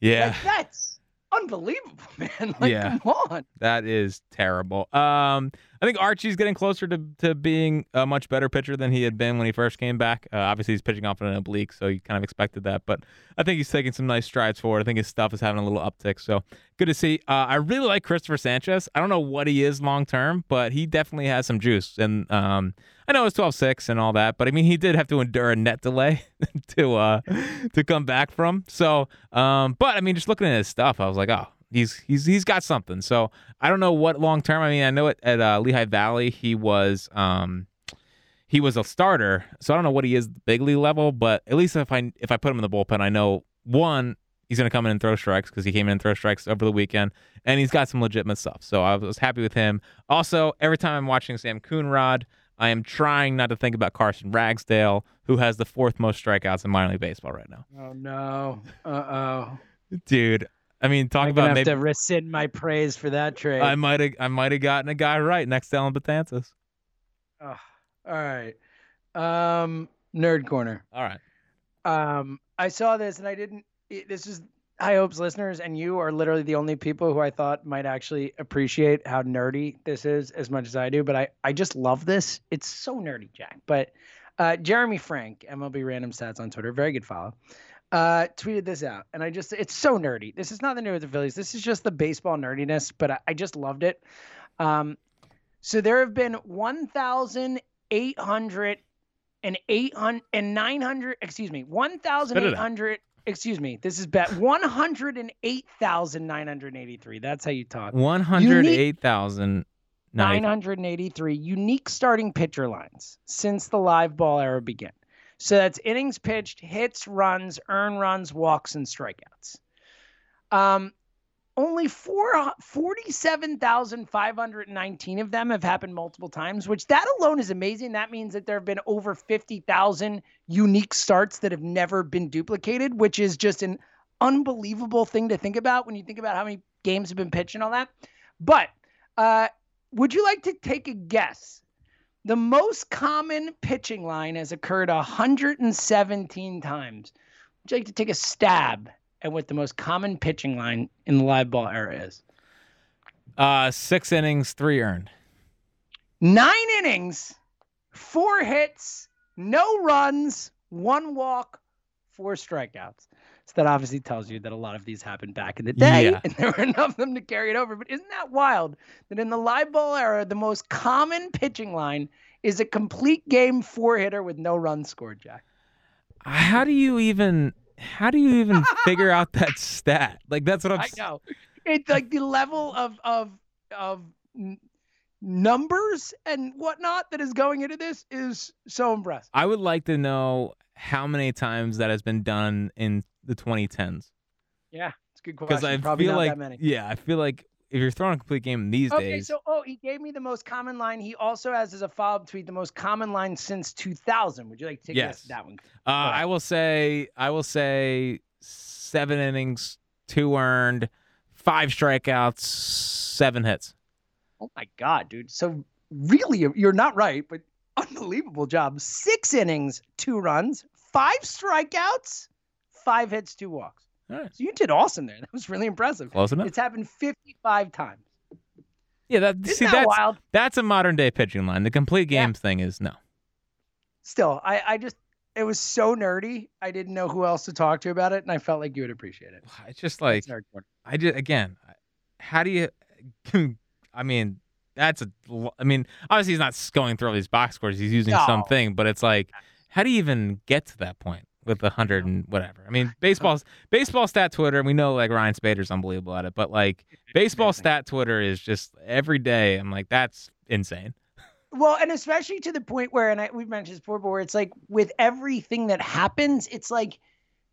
Yeah, Like, that's unbelievable, *laughs* man. Like, Yeah. come on. That is terrible. Um, I think Archie's getting closer to, to being a much better pitcher than he had been when he first came back. Uh, obviously, he's pitching off an oblique, so you kind of expected that. But I think he's taking some nice strides forward. I think his stuff is having a little uptick. So good to see. Uh, I really like Christopher Sanchez. I don't know what he is long term, but he definitely has some juice. And um, I know it's 12-6 and all that, but I mean, he did have to endure a net delay *laughs* to uh, to come back from. So, um, but I mean, just looking at his stuff, I was like, oh, he's he's he's got something. So I don't know what long term. I mean, I know it at uh, Lehigh Valley he was um he was a starter, so I don't know what he is at the big league level. But at least if I if I put him in the bullpen, I know one he's going to come in and throw strikes because he came in and throw strikes over the weekend, and he's got some legitimate stuff. So I was happy with him. Also, every time I'm watching Sam Coonrod. I am trying not to think about Carson Ragsdale, who has the fourth most strikeouts in minor league baseball right now. Oh no. Uh oh. Dude, I mean, talk I'm about have maybe to rescind my praise for that trade. I might have I might have gotten a guy right next to Alan Betances. Ugh. all right. Um, nerd corner. All right. Um, I saw this and I didn't. It, this is High Hopes listeners, and you are literally the only people who I thought might actually appreciate how nerdy this is as much as I do. But I, I just love this. It's so nerdy, Jack. But Uh, Jeremy Frank, MLB Random Stats on Twitter, very good follow. Uh, tweeted this out, and I just it's so nerdy. This is not the new with the Phillies. This is just the baseball nerdiness, but I, I just loved it. Um, so there have been 1,800 and 800 and 900, excuse me, 1,800, excuse me, this is bet 108,983. That's how you talk. 108,000. 983 unique starting pitcher lines since the live ball era began. So that's innings pitched, hits, runs, earn runs, walks, and strikeouts. Um, only four, 47,519 of them have happened multiple times, which that alone is amazing. That means that there have been over 50,000 unique starts that have never been duplicated, which is just an unbelievable thing to think about when you think about how many games have been pitched and all that. But uh, would you like to take a guess? The most common pitching line has occurred 117 times. Would you like to take a stab at what the most common pitching line in the live ball era is? Uh, six innings, three earned. Nine innings, four hits, no runs, one walk, four strikeouts. That obviously tells you that a lot of these happened back in the day, Yeah. and there were *laughs* enough of them to carry it over. But isn't that wild that in the live ball era, the most common pitching line is a complete game four hitter with no runs scored, Jack? How do you even how do you even *laughs* figure out that stat? Like that's what I'm I know. It's like the level of of of numbers and whatnot that is going into this is so impressive. I would like to know how many times that has been done in the 2010s. Yeah, it's a good Because. I Probably feel not like that many. yeah, I feel like if you're throwing a complete game these Okay, days, Okay, so oh, he gave me the most common line. He also has as a follow-up tweet the most common line since 2000. Would you like to take Yes. that one? uh, I will say I will say seven innings, two earned, five strikeouts, seven hits. Oh my god, dude! So really, you're not right, but unbelievable job. Six innings, two runs, five strikeouts, five hits, two walks. Right. So you did awesome there. That was really impressive. Close enough. It's happened 55 times. Yeah, that Isn't see that that's wild? that's a modern day pitching line. The complete Yeah. games thing is no. Still, I, I just it was so nerdy. I didn't know who else to talk to about it, and I felt like you would appreciate it. It's just like. I just again, how do you? *laughs* I mean, that's a. I mean, obviously he's not going through all these box scores. He's using No. something, but it's like, how do you even get to that point with a hundred and whatever? I mean, *laughs* baseball's baseball stat Twitter, and we know like Ryan Spaeder's unbelievable at it, but like baseball stat Twitter is just every day. I'm like, that's insane. Well, and especially to the point where, and I, we've mentioned this before, but where it's like with everything that happens, it's like,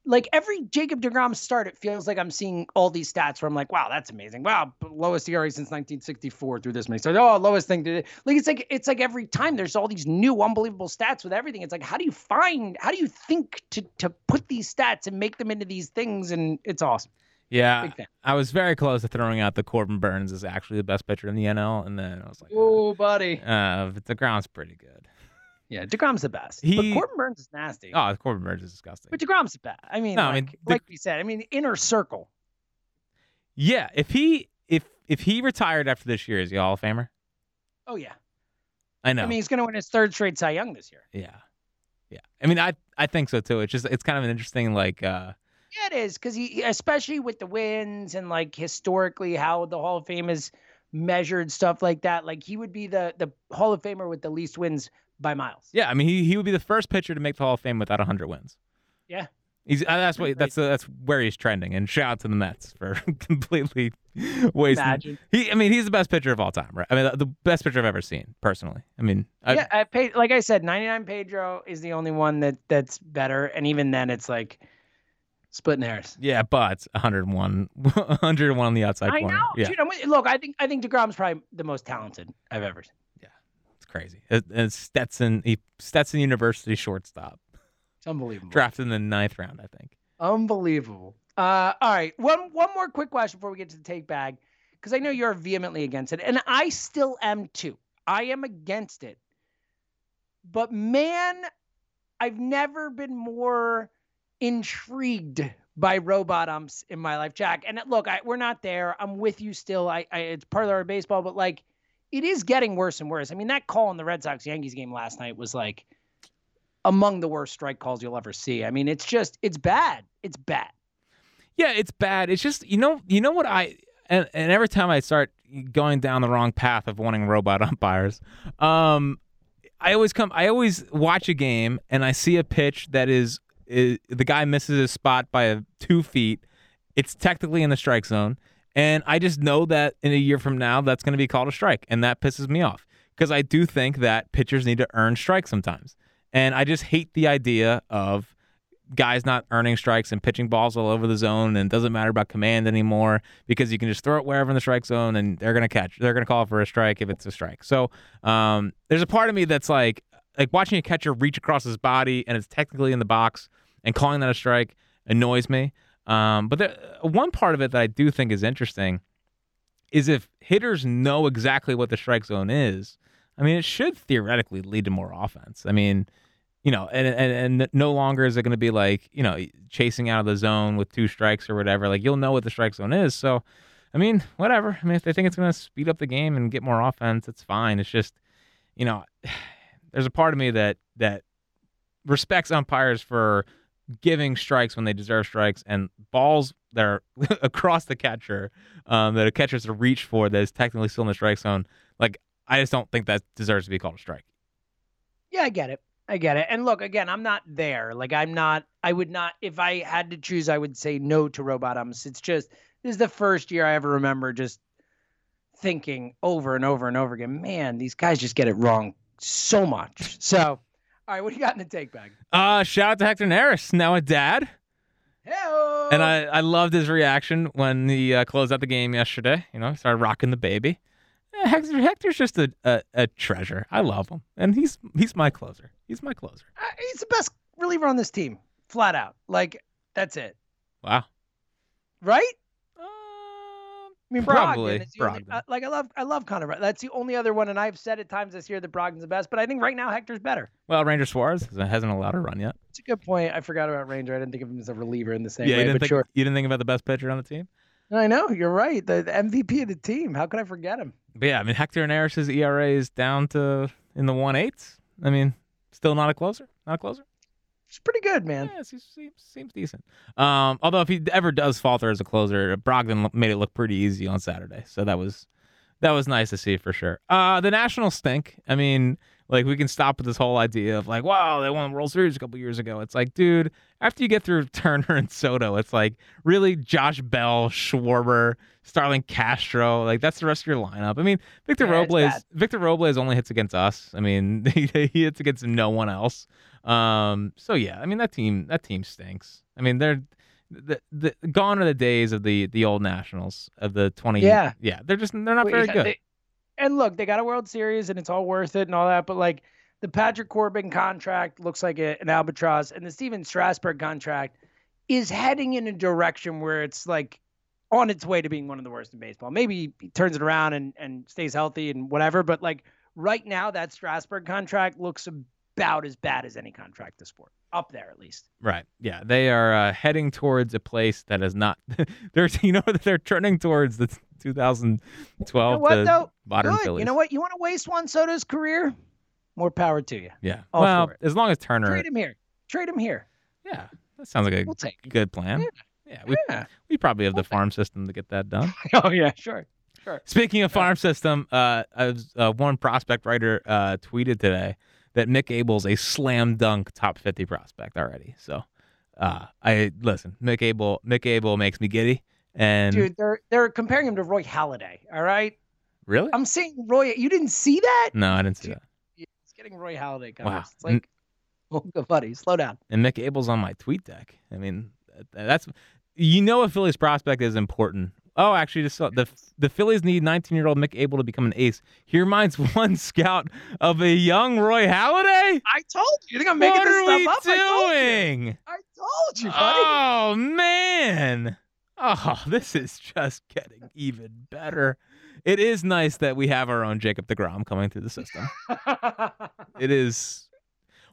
like every Jacob Degrom start, it feels like I'm seeing all these stats where I'm like, wow, that's amazing. Wow, lowest ERA since 1964 through this many starts. Oh, lowest thing. To, like it's like it's like every time there's all these new unbelievable stats with everything. It's like, how do you find? How do you think to to put these stats and make them into these things? And it's awesome. Yeah, I was very close to throwing out the Corbin Burnes is actually the best pitcher in the NL, and then I was like, Oh, buddy. uh, Degrom's pretty good. Yeah, Degrom's the best. He- but Corbin Burnes is nasty. Oh, Corbin Burnes is disgusting. But Degrom's the best. I mean, No, I like, mean, the- like we said, I mean, inner circle. Yeah, if he if if he retired after this year, is he a Hall of Famer? Oh yeah. I know. I mean, he's going to win his third straight Cy Young this year. yeah, yeah. I mean, I I think so too. It's just it's kind of an interesting like. uh Yeah, it is because he, especially with the wins and like historically how the Hall of Fame is measured, stuff like that. Like he would be the the Hall of Famer with the least wins by miles. Yeah, I mean, he he would be the first pitcher to make the Hall of Fame without hundred wins. Yeah. He's uh, that's what that's uh, that's where he's trending. And shout out to the Mets for *laughs* completely wasting. Imagine. He, I mean, he's the best pitcher of all time, right? I mean, the best pitcher I've ever seen personally. I mean, I, yeah, I paid, like I said, 99 Pedro is the only one that that's better, and even then, it's like splitting hairs. yeah, but 101, 101 *laughs* on the outside I corner. know. Yeah, Dude, look, I think I think Degrom's probably the most talented I've ever seen. Crazy. It, it's Stetson, he, Stetson University shortstop, It's unbelievable. drafted in the ninth round, I think. Unbelievable. Uh, all right, one one more quick question before we get to the take bag, because I know you're vehemently against it, and I still am too. I am against it, but man, I've never been more intrigued by robot umps in my life, Jack. And look, I, we're not there. I'm with you still. I, I it's part of our baseball, but like, it is getting worse and worse. I mean, that call in the Red Sox Yankees game last night was like among the worst strike calls you'll ever see. I mean, it's just it's bad. It's bad. Yeah, it's bad. It's just you know you know what I and, and every time I start going down the wrong path of wanting robot *laughs* umpires, um, I always come. I always watch a game and I see a pitch that is, is the guy misses his spot by two feet. It's technically in the strike zone, and I just know that in a year from now that's going to be called a strike, and that pisses me off because I do think that pitchers need to earn strikes sometimes, and I just hate the idea of guys not earning strikes and pitching balls all over the zone and it doesn't matter about command anymore because you can just throw it wherever in the strike zone and they're going to catch they're going to call for a strike if it's a strike. So um, there's a part of me that's like like watching a catcher reach across his body and it's technically in the box and calling that a strike annoys me um, but there, one part of it that i do think is interesting is if hitters know exactly what the strike zone is i mean it should theoretically lead to more offense i mean you know, and, and and no longer is it going to be like you know chasing out of the zone with two strikes or whatever. Like you'll know what the strike zone is. So, I mean, whatever. I mean, if they think it's going to speed up the game and get more offense, it's fine. It's just, you know, *sighs* there's a part of me that that respects umpires for giving strikes when they deserve strikes and balls that are *laughs* across the catcher um, that a catcher's to reach for that is technically still in the strike zone. Like I just don't think that deserves to be called a strike. Yeah, I get it. I get it. And look, again, I'm not there. Like I'm not I would not if I had to choose, I would say no to robot umps. It's just this is the first year I ever remember just thinking over and over and over again, man, these guys just get it wrong so much. So all right, what do you got in the take bag? Uh shout out to Hector Neris, now a dad. Hello. And I, I loved his reaction when he uh, closed out the game yesterday. You know, he started rocking the baby. Hector, Hector's just a, a, a, treasure. I love him, and he's he's my closer. He's my closer. Uh, he's the best reliever on this team, flat out. Like that's it. Wow. Right? Uh, I mean, probably. Brogdon. Brogdon. Only, uh, like I love I love Connor. That's the only other one, and I've said at times this year that Brogdon's the best, but I think right now Hector's better. Well, Ranger Suarez hasn't allowed a run yet. It's a good point. I forgot about Ranger. I didn't think of him as a reliever in the same yeah, way. You didn't, think, sure. you didn't think about the best pitcher on the team? I know you're right. The, the, MVP of the team. How could I forget him? But yeah, I mean Hector Neris's ERA is down to in the one eights. I mean, still not a closer. Not a closer. It's pretty good, man. Yeah, he seems, seems decent. Um, although if he ever does falter as a closer, Brogdon made it look pretty easy on Saturday, so that was that was nice to see for sure. Uh, the Nationals stink. I mean, like we can stop with this whole idea of like, wow, they won the World Series a couple years ago. It's like, dude, after you get through *laughs* Turner and Soto, it's like really Josh Bell, Schwarber, Starlin Castro, like that's the rest of your lineup. I mean, Victor yeah, Robles, Victor Robles only hits against us. I mean, *laughs* he, hits against no one else. Um, so yeah, I mean that team that team stinks. I mean they're the, the gone are the days of the the old Nationals of the twenty. Yeah, yeah, they're just they're not very good. They, and look, they got a World Series and it's all worth it and all that, but like the Patrick Corbin contract looks like a, an albatross, and the Stephen Strasburg contract is heading in a direction where it's like on its way to being one of the worst in baseball. Maybe he turns it around and, and stays healthy and whatever, but like right now, that Strasburg contract looks about as bad as any contract the sport up there at least. Right. Yeah, they are uh, heading towards a place that is not. *laughs* There's, you know, *laughs* they're turning towards the 2012 you know what, though? modern Good. Phillies. You know what? You want to waste Juan Soto's career? More power to you. Yeah. All well, as long as Turner trade him here. Trade him here. Yeah, that sounds like a we'll good plan. Yeah. Yeah, we, yeah. we probably have the farm system to get that done. *laughs* oh yeah, sure. Sure. Speaking of farm system, uh, was, uh, one prospect writer uh, tweeted today that Mick Abel's a slam dunk top 50 prospect already. So uh, I listen, Mick Abel, Mick Abel makes me giddy. And dude, they're they're comparing him to Roy Halladay. All right. Really? I'm saying Roy. You didn't see that? No, I didn't see dude, that. It's getting Roy Halladay. Wow. It's like, *laughs* oh, buddy, slow down. And Mick Abel's on my tweet deck. I mean, that's you know a Phillies prospect is important Oh, actually, just uh, saw the the Phillies need 19 year old Mick Abel to become an ace. He reminds *laughs* one scout of a young Roy Halladay. I told you. You think I'm making what this stuff up? Doing? I told you. I told you, buddy. Oh man. Oh, *laughs* this is just getting even better. It is nice that we have our own Jacob DeGrom coming through the system. it is.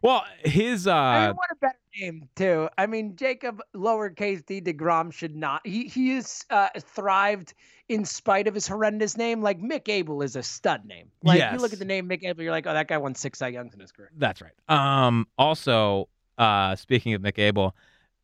Well, his. uh I mean, what a better name too. I mean, Jacob lowercase d Degrom should not. He he is uh, thrived in spite of his horrendous name. Like Mick Abel is a stud name. Like you look at the name Mick Abel, you're like, oh, that guy won six Cy Youngs in his career. That's right. Um, also, uh, speaking of Mick Abel,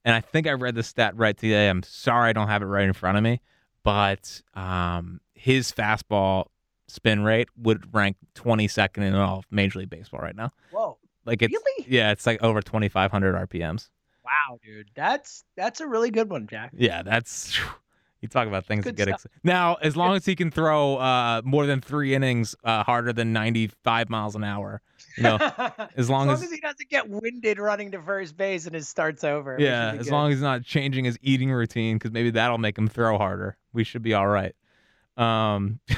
and I think I read the stat right today. I'm sorry I don't have it right in front of me, but um, his fastball spin rate would rank 22nd in all of Major League Baseball right now. Whoa, Like it's Really? yeah, it's like over 2,500 RPMs. wow, dude, that's that's a really good one, Jack. Yeah, that's you talk about things Good that get stuff. ex- now. As long as he can throw uh, more than three innings uh, harder than 95 miles an hour, know. *laughs* as long long as- as he doesn't get winded running to first base and his start's over. Yeah, as good. long as he's not changing his eating routine, because maybe that'll make him throw harder. We should be all right. Um, *laughs*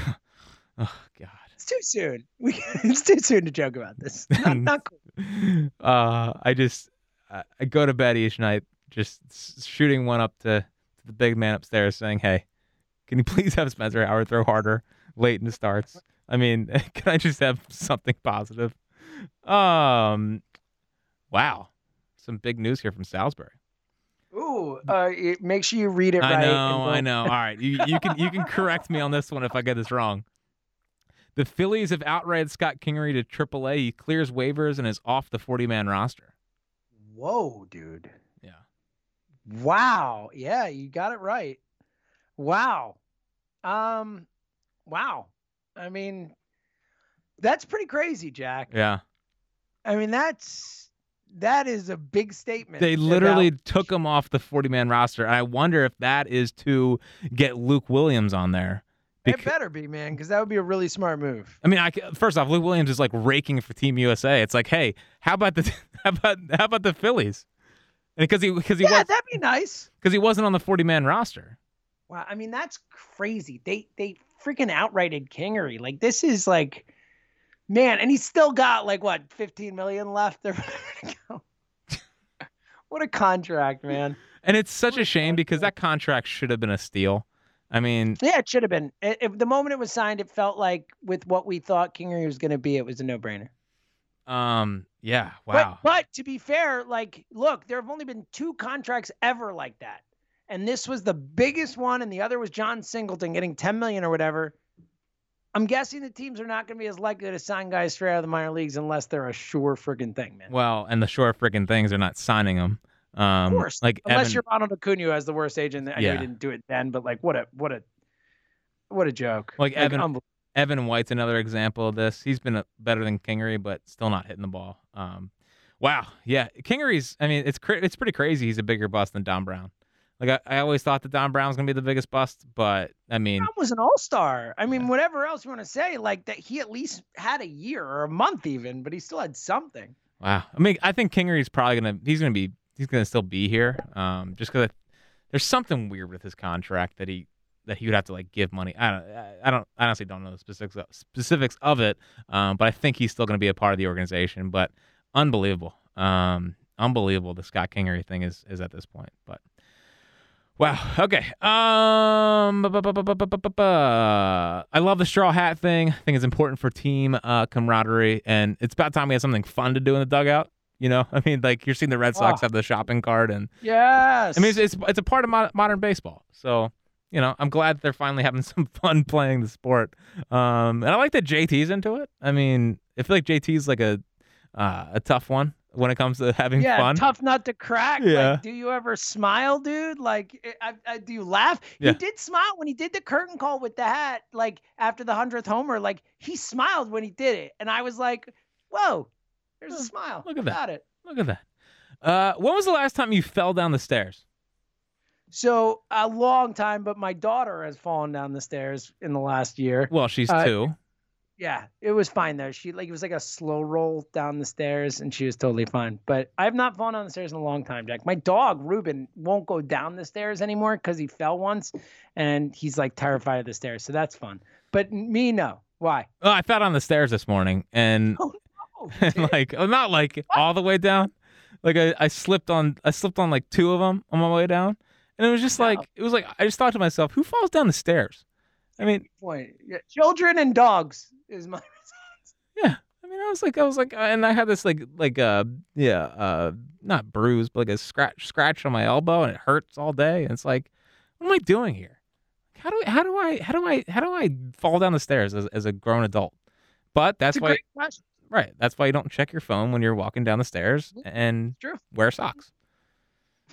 oh God. it's too soon. We, *laughs* it's too soon to joke about this. Not, not cool. Uh, I just I, I go to bed each night just shooting one up to, to the big man upstairs, saying, "Hey, can you please have Spencer Howard throw harder late in the starts? I mean, can I just have something positive?" Um, wow, some big news here from Salisbury. Ooh, uh, it- make sure you read it I right. know, I know. *laughs* All right, you, you can you can correct me on this one if I get this wrong. The Phillies have outrighted Scott Kingery to AAA. He clears waivers and is off the 40-man roster. Whoa, dude. Yeah. Wow. Yeah, you got it right. Wow. Um, wow. I mean, that's pretty crazy, Jack. Yeah. I mean, that's that is a big statement. They literally about- took him off the 40-man roster. And I wonder if that is to get Luke Williams on there. It better be, man, because that would be a really smart move. I mean, I, first off, Luke Williams is like raking for Team USA. It's like, hey, how about the *laughs* how about how about the Phillies? And because he because he Yeah, was that'd be nice. because he wasn't on the 40-man roster. Wow, I mean that's crazy. They they freaking outrighted Kingery. Like this is like, man, and he's still got like what 15 million left or whatever to go. what a contract, man. And it's such a shame because that contract should have been a steal. I mean, Yeah, it should have been. It, it- the moment it was signed, it felt like with what we thought Kingery was going to be, it was a no-brainer. um, yeah, wow. But, but to be fair, like, look, there have only been two contracts ever like that, and this was the biggest one, and the other was Jon Singleton getting 10 million or whatever. I'm guessing the teams are not going to be as likely to sign guys straight out of the minor leagues unless they're a sure friggin' thing, man. Well, and the short freaking things are not signing them. Um, of course, like unless Evan, you're Ronald Acuna who has the worst agent. I know Yeah. he didn't do it then, but like, what a what a what a joke. Like Evan- Evan White's another example of this. He's been a, better than Kingery, but still not hitting the ball. Um, wow, yeah, Kingery's. I mean, it's cra- it's pretty crazy. He's a bigger bust than Dom Brown. Like I, I always thought that Dom Brown's gonna be the biggest bust, but I mean, Brown was an all-star. I mean, whatever else you want to say, like that he at least had a year or a month even, but he still had something. Wow. I mean, I think Kingery's probably gonna he's gonna be he's gonna still be here. Um, just because there's something weird with his contract that he that he would have to like give money. I don't I- I don't I honestly don't know the specifics of, specifics of it. Um, but I think he's still gonna be a part of the organization. But unbelievable. Um, unbelievable. The Scott Kingery thing is is at this point. But Wow. Okay. Um. I love the straw hat thing. I think it's important for team uh, camaraderie, and it's about time we had something fun to do in the dugout. You know, *laughs* I mean, like you're seeing the Red ah. Sox oh. have the shopping cart, and yes, I mean it's it's, it's a part of mo- modern baseball. So you know, I'm glad they're finally having *laughs* some fun playing the sport. Um, and I like that JT's into it. I mean, I feel like JT's like a uh, a tough one when it comes to having yeah, fun. tough nut to crack. Yeah. Like, do you ever smile, dude? Like, I, I, do you laugh? Yeah. He did smile when he did the curtain call with the hat, like after the hundredth homer. Like he smiled when he did it, and I was like, "Whoa, there's a smile." look at that. Got it. Look at that. Uh, when was the last time you fell down the stairs? So a long time, but my daughter has fallen down the stairs in the last year. Well, she's Uh, two. Yeah, it was fine though. She like it was like a slow roll down the stairs, and she was totally fine. But I have not fallen down the stairs in a long time, Jack. My dog Ruben won't go down the stairs anymore because he fell once, and he's like terrified of the stairs. So that's fun. But me, no. Why? Oh, I fell down the stairs this morning, and Oh, *laughs* no, and like oh, not like all the way down. Like I, I slipped on I slipped on like two of them on my way down, and it was just No. like it was like I just thought to myself, who falls down the stairs? I mean, point. Yeah, children and dogs is my. *laughs* response. yeah, I mean I was like, I was like, and I had this like, like, uh, yeah, uh, not bruise, but like a scratch, scratch on my elbow, and it hurts all day. And it's like, what am I doing here? How do, I, how do I, how do I, how do I fall down the stairs as, as a grown adult? But that's why, right? That's why you don't check your phone when you're walking down the stairs and It's true. wear socks. *laughs*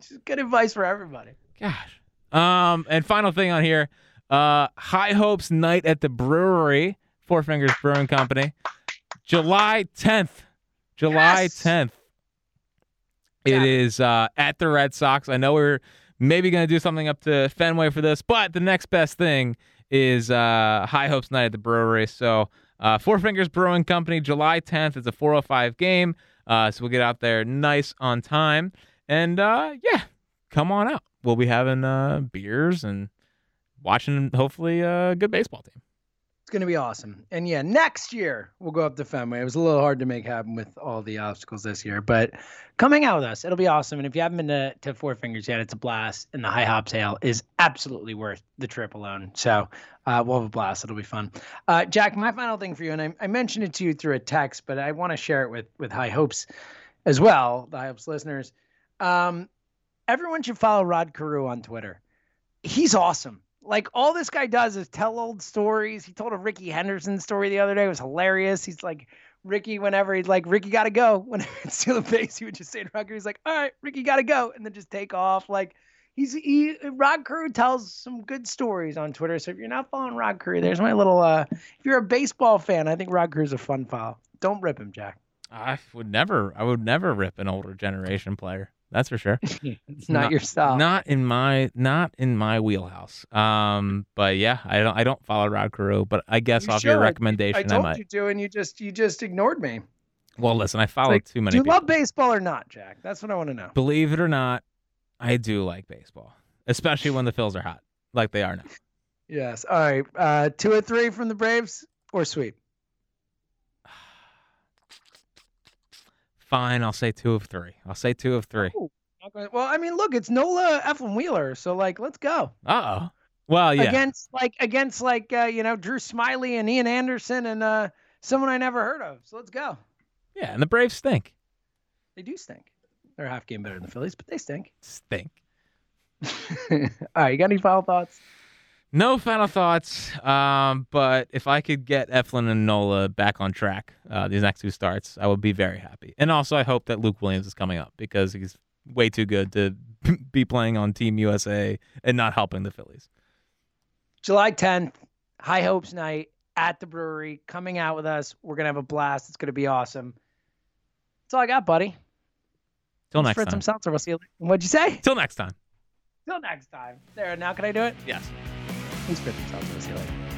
Just good advice for everybody. Gosh. Um, and final thing on here, uh, High Hopes Night at the Brewery, Four Fingers Brewing Company, July 10th. July Yes. 10th. It is uh, at the Red Sox. I know we're maybe going to do something up to Fenway for this, but the next best thing is uh, High Hopes Night at the Brewery. So, uh, Four Fingers Brewing Company, July 10th. It's a 405 game. Uh, so we'll get out there nice on time. And uh, yeah, come on out. We'll be having uh, beers and watching, hopefully, a good baseball team. It's going to be awesome. And yeah, next year we'll go up to Fenway. It was a little hard to make happen with all the obstacles this year, but coming out with us, it'll be awesome. And if you haven't been to, to Four Fingers yet, it's a blast. And the High Hops Tail is absolutely worth the trip alone. So uh, we'll have a blast. It'll be fun. Uh, Jack, my final thing for you, and I, I mentioned it to you through a text, but I want to share it with, with High Hopes as well, the High Hopes listeners. Um, everyone should follow Rod Carew on Twitter. He's awesome. Like all this guy does is tell old stories. He told a Rickey Henderson story the other day. It was hilarious. He's like Ricky whenever he's like Ricky got to go. *laughs* Whenever it's steal a base, he would just say to Rod Carew, he's like, "All right, Ricky got to go," and then just take off. Like he's he Rod Carew tells some good stories on Twitter. So if you're not following Rod Carew, there's my little. uh If you're a baseball fan, I think Rod Carew's a fun follow. Don't rip him, Jack. I would never, I would never rip an older generation player. That's for sure. *laughs* It's not, your style. Not in my, not in my wheelhouse. Um, but yeah, I don't, I don't follow Rod Carew, but I guess You off your recommendation, I I, told might. you to, and you just you just ignored me. Well, listen, I follow like, too many Do you people. love baseball or not, Jack? That's what I want to know. Believe it or not, I do like baseball, especially when the Phils are hot, like they are now. Yes. All right. Uh, two or three from the Braves or sweep. Fine, I'll say two of three. I'll say two of three. Oh, Well, I mean, look, it's Nola Eflin Wheeler, so like, let's go Uh oh. Well, yeah. against like against like uh, you know Drew Smyly and Ian Anderson and uh, someone I never heard of. So let's go. Yeah, and the Braves stink. They do stink. They're a half game better than the Phillies, but they stink. Stink. *laughs* All right, you got any final thoughts? No final thoughts. Um, but if I could get Eflin and Nola back on track uh, these next two starts, I would be very happy. And also, I hope that Luke Williams is coming up because he's way too good to *laughs* be playing on Team USA and not helping the Phillies. July 10th, High Hopes Night at the brewery. Coming out with us. We're gonna have a blast. It's gonna be awesome. That's all I got, buddy. Till next spread time. some seltzer. We'll see you. later. What'd you say? Till next time. Till next time. There. Now can I do it? Yes. Some seltzer. We'll see you later.